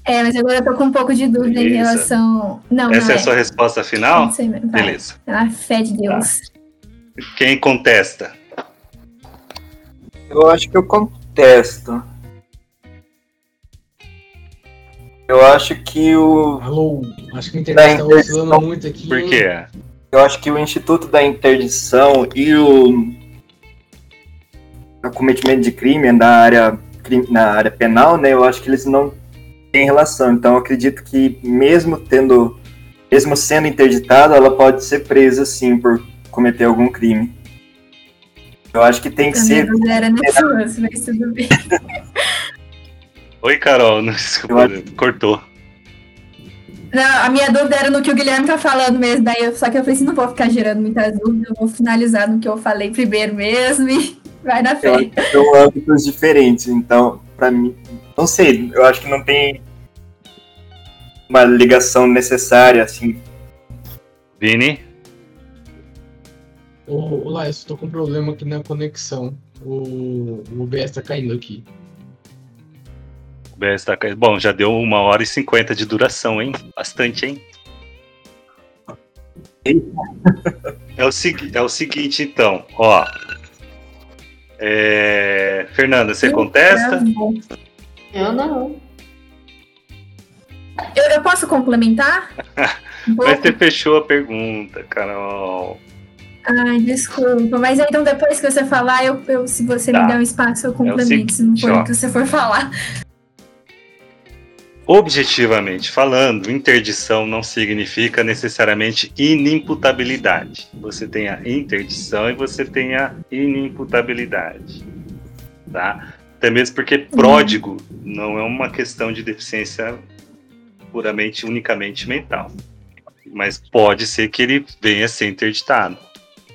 É, mas agora eu tô com um pouco de dúvida Beleza. em relação. Não, Essa não é a sua resposta final? Não sei, Beleza. A fé de Deus. Tá. Quem contesta? Eu acho que eu contesto. Eu acho que o. Alô, acho que a internet tá oscilando muito aqui. Por quê? Eu acho que o Instituto da Interdição e o. O cometimento de crime da área na área penal, né, eu acho que eles não têm relação. Então, eu acredito que mesmo tendo, mesmo sendo interditada, ela pode ser presa, sim, por cometer algum crime. Eu acho que tem que a ser. Era nervoso, mas tudo bem. Oi, Carol, desculpa, acho... cortou. Não, a minha dúvida era no que o Guilherme tá falando mesmo, daí eu, só que eu falei assim, não vou ficar gerando muitas dúvidas, eu vou finalizar no que eu falei primeiro mesmo e Vai na fé. São âmbitos diferentes, então, para mim, não sei, eu acho que não tem uma ligação necessária, assim. Vini? Ô, ô eu tô com um problema aqui na conexão. O, o OBS tá caindo aqui. Caindo. Bom, já deu uma hora e cinquenta de duração, hein? Bastante, hein? É o, é o seguinte, então, ó. É... Fernanda, você contesta? Eu não. Eu, eu posso complementar? mas você fechou a pergunta, Carol. Ai, desculpa. Mas então depois que você falar, eu, eu se você tá. me der um espaço, eu é complemento, é se não for o que você for falar. Objetivamente falando, interdição não significa necessariamente inimputabilidade. Você tem a interdição e você tem a inimputabilidade. Tá? Até mesmo porque pródigo não é uma questão de deficiência puramente, unicamente mental. Mas pode ser que ele venha a ser interditado.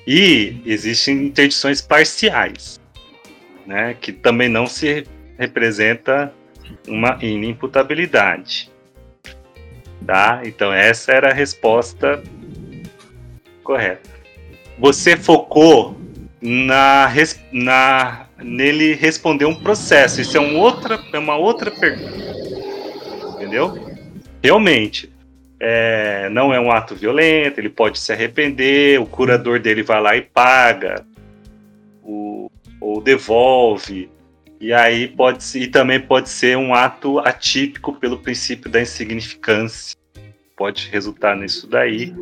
E existem interdições parciais, né, que também não se representa uma inimputabilidade. Tá? Então essa era a resposta correta. Você focou na, na nele responder um processo. Isso é, um outra, é uma outra pergunta. Entendeu? Realmente, é, não é um ato violento, ele pode se arrepender, o curador dele vai lá e paga, o, ou devolve, e aí pode ser, e também pode ser um ato atípico pelo princípio da insignificância. Pode resultar nisso daí.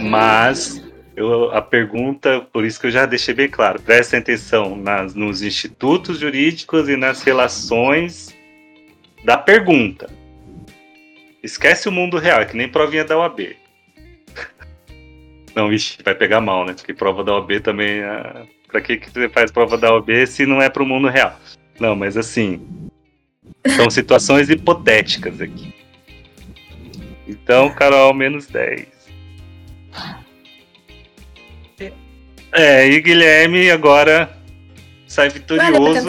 Mas eu, a pergunta, por isso que eu já deixei bem claro, preste atenção nas, nos institutos jurídicos e nas relações da pergunta. Esquece o mundo real, é que nem provinha da OAB. Não, vixe, vai pegar mal, né? Porque prova da OAB também. É... Pra que, que você faz prova da OAB se não é pro mundo real? Não, mas assim. São situações hipotéticas aqui. Então, Carol, menos 10. É, e Guilherme agora sai vitorioso.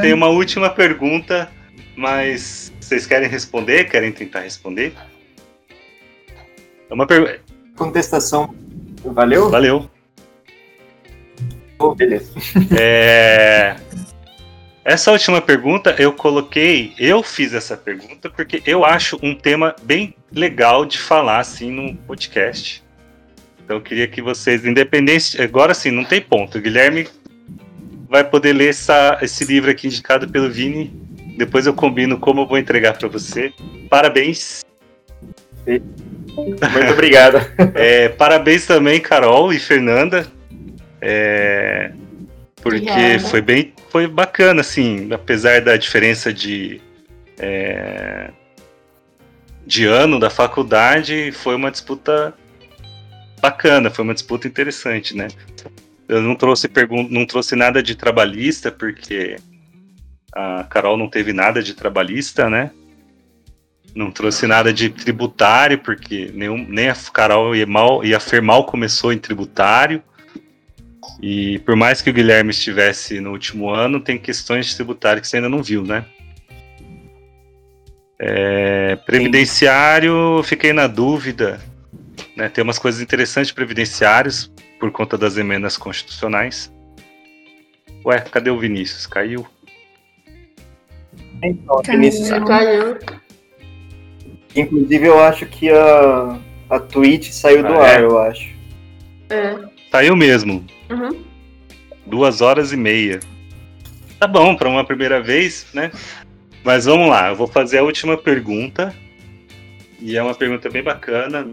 Tem uma última pergunta, mas vocês querem responder? Querem tentar responder? É uma pergunta. Contestação. Valeu? Valeu. Oh, beleza. É. Essa última pergunta eu coloquei, eu fiz essa pergunta porque eu acho um tema bem legal de falar assim no podcast. Então eu queria que vocês, independente, agora sim, não tem ponto. O Guilherme vai poder ler essa, esse livro aqui indicado pelo Vini Depois eu combino como eu vou entregar para você. Parabéns. Muito obrigado. É, parabéns também, Carol e Fernanda. É, porque Obrigada. foi bem. Foi bacana, assim, apesar da diferença de. é, de ano da faculdade, foi uma disputa bacana, foi uma disputa interessante, né? Eu não trouxe não trouxe nada de trabalhista, porque a Carol não teve nada de trabalhista, né? Não trouxe nada de tributário, porque nenhum, nem a Carol e, mal, e a Fer mal começou em tributário. E por mais que o Guilherme estivesse no último ano, tem questões de tributário que você ainda não viu, né? É, previdenciário, fiquei na dúvida. Né? Tem umas coisas interessantes previdenciários por conta das emendas constitucionais. Ué, cadê o Vinícius? Caiu? Então, Caiu. Vinícius, Caiu. inclusive eu acho que a, a Twitch saiu do Ah, é? ar, eu acho. É. Saiu mesmo. Uhum. Duas horas e meia. Tá bom, para uma primeira vez, né? Mas vamos lá, eu vou fazer a última pergunta. E é uma pergunta bem bacana.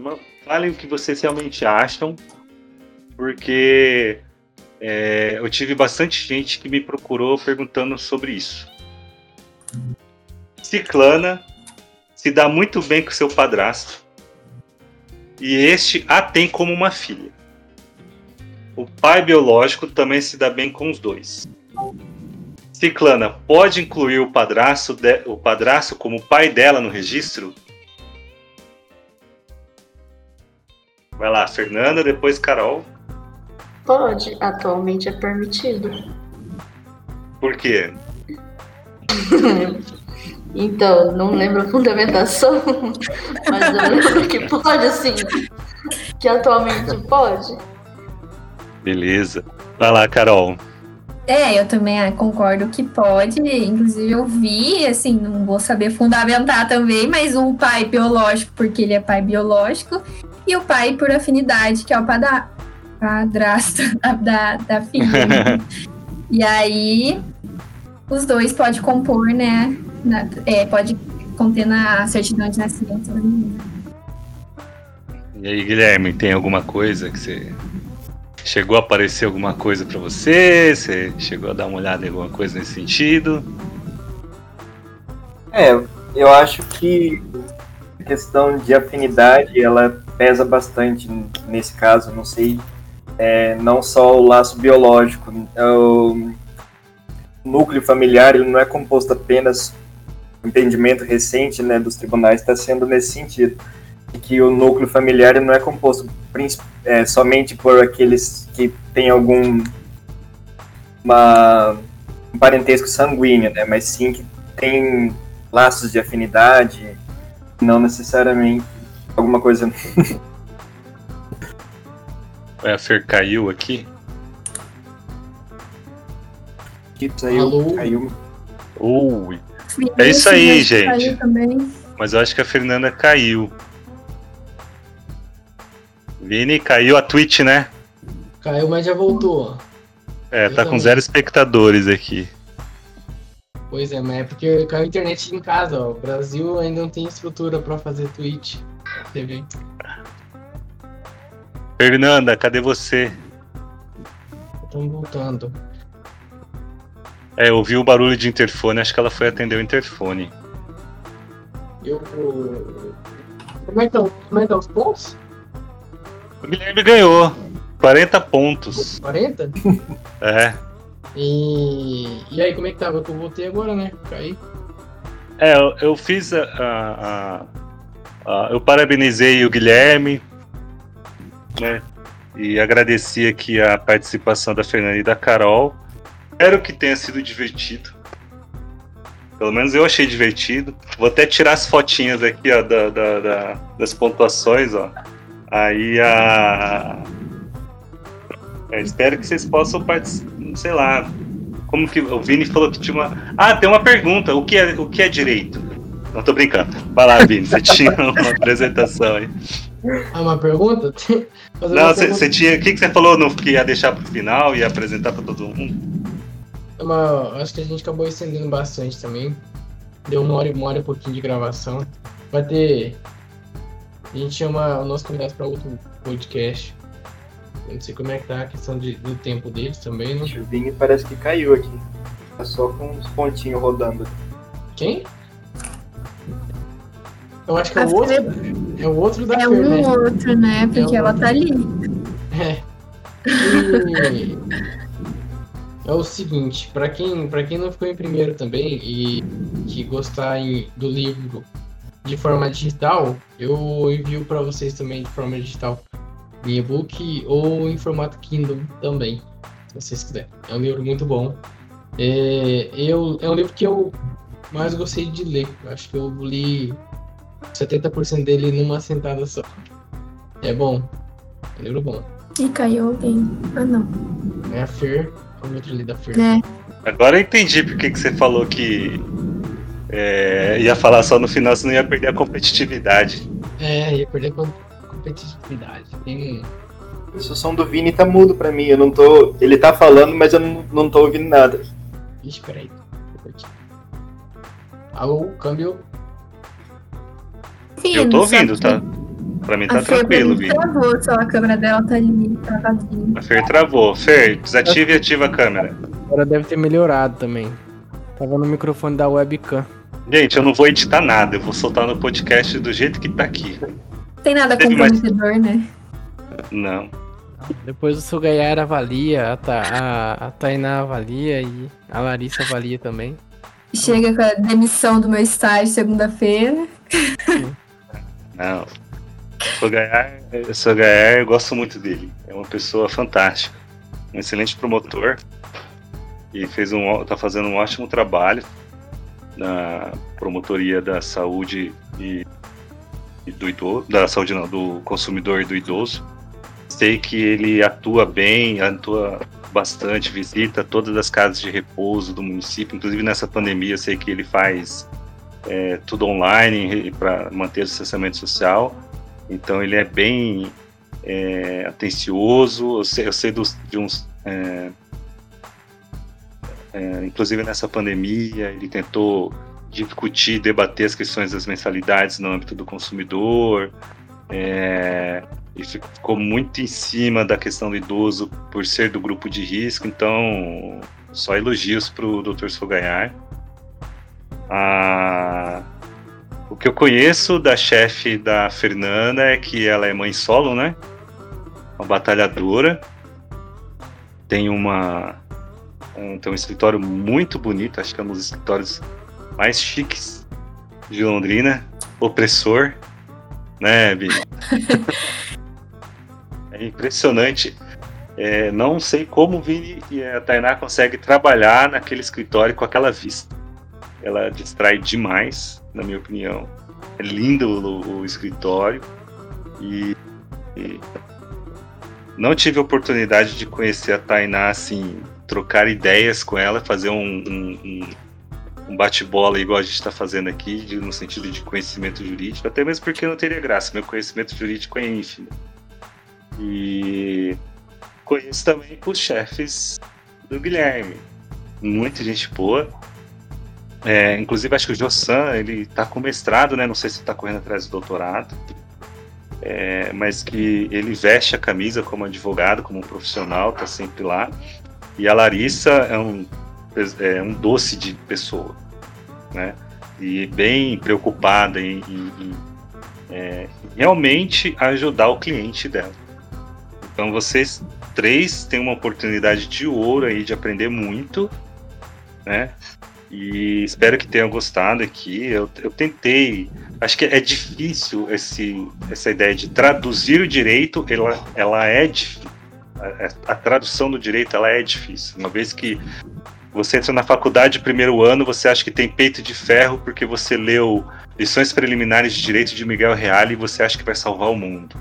Falem o que vocês realmente acham, porque é, eu tive bastante gente que me procurou perguntando sobre isso. Ciclana se dá muito bem com seu padrasto e este a tem como uma filha. O pai biológico também se dá bem com os dois. Ciclana pode incluir o padrasto, de- o padrasto como pai dela no registro? Vai lá, Fernanda, depois Carol. Pode. Atualmente é permitido. Por quê? Então, não lembro a fundamentação, mas eu lembro que pode sim. Que atualmente pode. Beleza. Vai lá, Carol. É, eu também ah, concordo que pode. Inclusive, eu vi, assim, não vou saber fundamentar também, mas um pai biológico, porque ele é pai biológico, e o pai por afinidade, que é o pada- padrasto da, da, da filha. né? e aí, os dois podem compor, né? na- é, pode conter na certidão de nascimento da menina. E aí, Guilherme, tem alguma coisa que você. Chegou a aparecer alguma coisa pra você? Você chegou a dar uma olhada em alguma coisa nesse sentido? É, eu acho que a questão de afinidade, ela pesa bastante nesse caso, não sei, é, não só o laço biológico, é o núcleo familiar, ele não é composto apenas, entendimento recente né, dos tribunais está sendo nesse sentido, que o núcleo familiar não é composto é, somente por aqueles que têm algum uma, um parentesco sanguíneo, né, mas sim que tem laços de afinidade, não necessariamente alguma coisa. Ué, a Fer caiu aqui? que saiu, Alô? caiu. Ui. É isso aí, gente. Mas eu acho que a Fernanda caiu. Vini, caiu a Twitch, né? Caiu, mas já voltou. É, Eu tá com também. zero espectadores aqui. Pois é, mas é porque caiu a internet em casa, ó. O Brasil ainda não tem estrutura pra fazer Twitch. TV. Fernanda, cadê você? Estamos voltando. É, eu ouvi o barulho de interfone, acho que ela foi atender o interfone. Eu. Como é que estão como é tá os pontos? O Guilherme ganhou 40 pontos. 40? É. E. E aí, como é que tava? Eu voltei agora, né? Caí. É, eu, eu fiz a, a- a- a- Eu parabenizei o Guilherme, né? E agradeci aqui a participação da Fernanda e da Carol. Espero que tenha sido divertido. Pelo menos eu achei divertido. Vou até tirar as fotinhas aqui, ó, da, da- da- das pontuações, ó. Aí a. Eu espero que vocês possam participar. Sei lá. Como que. O Vini falou que tinha uma. Ah, tem uma pergunta. O que é, o que é direito? Não tô brincando. Vai lá, Vini. Você tinha uma apresentação aí. Ah, uma pergunta? Fazer Não, você tinha. O que, que você falou no, que ia deixar pro final e ia apresentar pra todo mundo? uma- Acho que a gente acabou estendendo bastante também. Deu uma hora, uma hora e pouquinho de gravação. Vai ter. A gente chama o nosso convidado para outro podcast. Eu não sei como é que tá a questão de, do tempo deles também, né? O Vini parece que caiu aqui. Tá só com uns pontinhos rodando. Quem? Eu acho que é o outro. Fer- É o outro da É Fer, um né? outro, né? Porque É ela tá ali. É. E é o seguinte, pra quem, pra quem não ficou em primeiro também e que gostar em- do livro de forma digital, eu envio pra vocês também de forma digital em e-book ou em formato Kindle também, se vocês quiserem. É um livro muito bom. É, eu, é um livro que eu mais gostei de ler. Eu acho que eu li 70% dele numa sentada só. É bom. É um livro bom. E caiu alguém. Ah, não. É a Fer, como outro ali da Fer. Né? Agora eu entendi porque que você falou que é, ia falar só no final, senão ia perder a competitividade. É, ia perder com competitividade. Tem O som do Vini tá mudo pra mim. Eu não tô. Ele tá falando, mas eu não, não tô ouvindo nada. Ixi, peraí. Alô, câmbio. Eu tô ouvindo, que tá? Pra mim tá A Fer tranquilo, Vini. travou, só a câmera dela tá ali, travadinha. A Fer travou. Fer, desative e ativa a câmera. Agora deve ter melhorado também. Tava no microfone da webcam. Gente, eu não vou editar nada, eu vou soltar no podcast do jeito que tá aqui. Tem nada Teve mais- comprometedor, né? Não. Depois o Sugayara avalia, a, Ta, a, a Tainá avalia e a Larissa avalia também. Chega com a demissão do meu estágio segunda-feira. Não. Sogayar, Sogayar, eu gosto muito dele. É uma pessoa fantástica. Um excelente promotor. E fez um, tá fazendo um ótimo trabalho na promotoria da saúde e, e do idoso, da saúde não, do consumidor e do idoso. Sei que ele atua bem, atua bastante, visita todas as casas de repouso do município, inclusive nessa pandemia sei que ele faz é, tudo online para manter o distanciamento social. Então ele é bem é, atencioso. Eu sei, eu sei dos, de uns. é, é, inclusive nessa pandemia, ele tentou discutir, debater as questões das mensalidades no âmbito do consumidor. É, e ficou muito em cima da questão do idoso por ser do grupo de risco. Então, só elogios para o Dr. Sogayar. Ah, o que eu conheço da chefe da Fernanda é que ela é mãe solo, né? Uma batalhadora. Tem uma um, tem um escritório muito bonito, acho que é um dos escritórios mais chiques de Londrina. Opressor, né, Bi? é impressionante. É, não sei como o Vini e a Tainá conseguem trabalhar naquele escritório com aquela vista. Ela distrai demais, na minha opinião. É lindo o, o escritório. E, e não tive oportunidade de conhecer a Tainá, assim, trocar ideias com ela, fazer um, um, um, bate-bola igual a gente está fazendo aqui, de- no sentido de conhecimento jurídico, até mesmo porque não teria graça, meu conhecimento jurídico é ínfimo. E conheço também os chefes do Guilherme. Muita gente boa. É, inclusive, acho que o Jossan, ele tá com mestrado, né? Não sei se tá correndo atrás do doutorado. É, mas que ele veste a camisa como advogado, como um profissional, tá sempre lá. E a Larissa é um, é um doce de pessoa, né? E bem preocupada em, em- em, é, realmente ajudar o cliente dela. Então vocês três têm uma oportunidade de ouro aí de aprender muito, né? E espero que tenham gostado aqui. Eu, eu tentei. Acho que é difícil esse, essa ideia de traduzir o direito. Ela, ela é difícil. A, tradução do direito ela é difícil. Uma vez que você entra na faculdade primeiro ano, você acha que tem peito de ferro porque você leu lições preliminares de direito de Miguel Reale e você acha que vai salvar o mundo.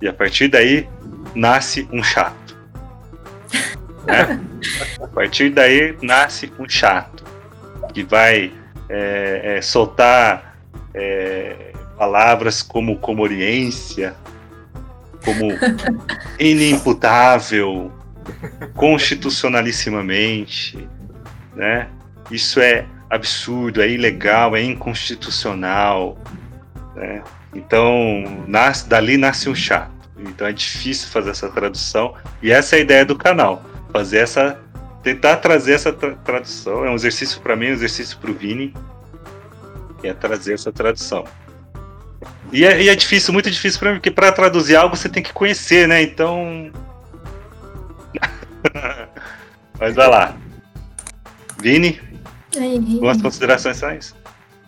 E a partir daí nasce um chato. né? A partir daí nasce um chato que vai é, é, soltar é, palavras como comoriência, como inimputável, constitucionalissimamente, né? Isso é absurdo, é ilegal, é inconstitucional. Né? Então, nasce, dali nasce um chato. Então é difícil fazer essa tradução. E essa é a ideia do canal. Fazer essa. Tentar trazer essa tra tradução. É um exercício para mim, um exercício para o Vini. É trazer essa tradução. E é, e é difícil, muito difícil para mim, porque para traduzir algo você tem que conhecer, né? Então. Mas vai lá. Vini, algumas considerações são isso?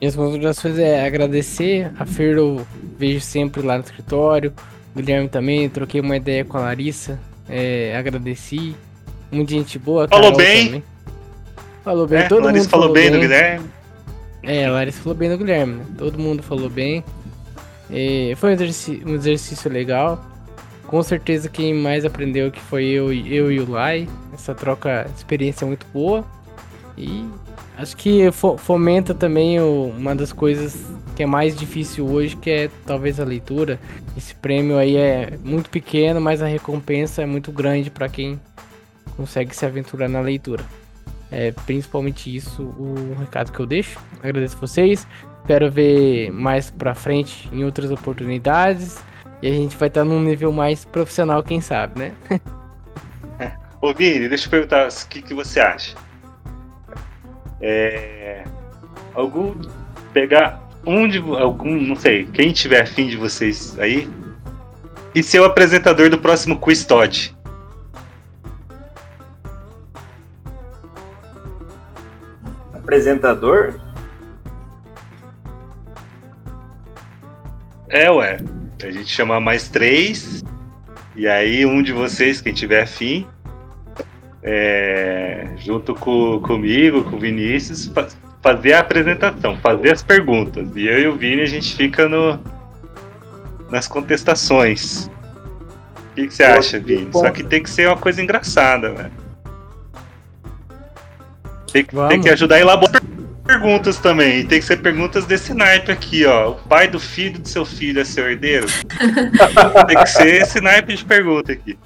Minhas considerações é agradecer. A Fer eu vejo sempre lá no escritório. O Guilherme também, troquei uma ideia com a Larissa. É, agradeci. Muita gente boa. Falou bem. Também. Falou bem, é, todo Larissa mundo falou, falou bem, do Guilherme. É, a Larissa falou bem do Guilherme, né? Todo mundo falou bem. É, foi um exercício, um exercício legal. Com certeza quem mais aprendeu que foi eu, eu e o Lai. Essa troca experiência muito boa. E acho que fomenta também uma das coisas que é mais difícil hoje, que é talvez a leitura. Esse prêmio aí é muito pequeno, mas a recompensa é muito grande para quem consegue se aventurar na leitura. É principalmente isso o recado que eu deixo. Agradeço vocês. Espero ver mais pra frente em outras oportunidades. E a gente vai estar num nível mais profissional, quem sabe, né? Ô Vini, deixa eu perguntar o que, que você acha. É, algum pegar um de algum, não sei, quem tiver afim de vocês aí, e ser o apresentador do próximo Quiz Todd. Apresentador? É, ué. A gente chama mais três. E aí um de vocês, quem tiver afim, é, junto com, comigo, com o Vinícius, fazer a apresentação, fazer as perguntas. E eu e o Vini a gente fica no, nas contestações. O que, que você acha, Vini? Só que tem que ser uma coisa engraçada, velho. Tem, tem, que ajudar a elaborar perguntas também. E tem que ser perguntas desse naipe aqui, ó. O pai do filho do seu filho é seu herdeiro? tem que ser esse naipe de pergunta aqui.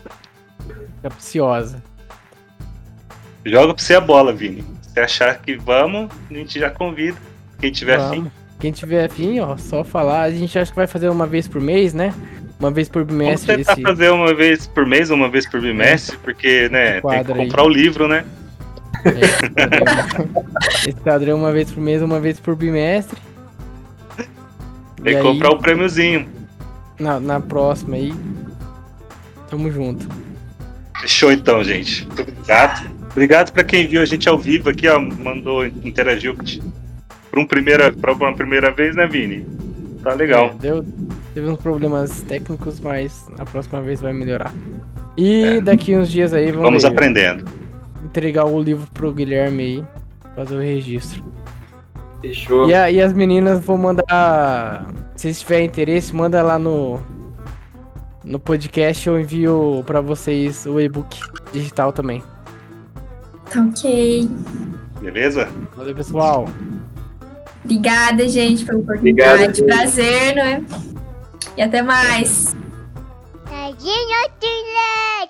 Capciosa. Joga pra você a bola, Vini. Se achar que vamos, a gente já convida. Quem tiver vamos. afim. Quem tiver afim, ó, só falar. A gente acha que vai fazer uma vez por mês, né? Uma vez por bimestre. Vamos tentar esse... fazer uma vez por mês, uma vez por bimestre, porque, né, tem que comprar aí. o livro, né? É, esse padrão uma vez por mês, uma vez por bimestre. Tem que comprar o prêmiozinho. Na, na próxima aí. Tamo junto. Fechou então, gente. Muito obrigado. Obrigado para quem viu a gente ao vivo aqui, ó, mandou, interagiu por um primeira, pra uma primeira vez, né, Vini? Tá legal. É, deu, teve uns problemas técnicos, mas a próxima vez vai melhorar. E é. daqui uns dias aí vamos. Vamos aprendendo. Entregar o livro pro Guilherme aí, fazer o registro. Fechou. E, a, e as meninas vão mandar. Se tiver interesse, manda lá no. No podcast eu envio para vocês o e-book digital também. Tá ok. Beleza? Valeu, pessoal. Obrigada, gente, pela oportunidade. Obrigado, Prazer, não é? E até mais. Tadinho,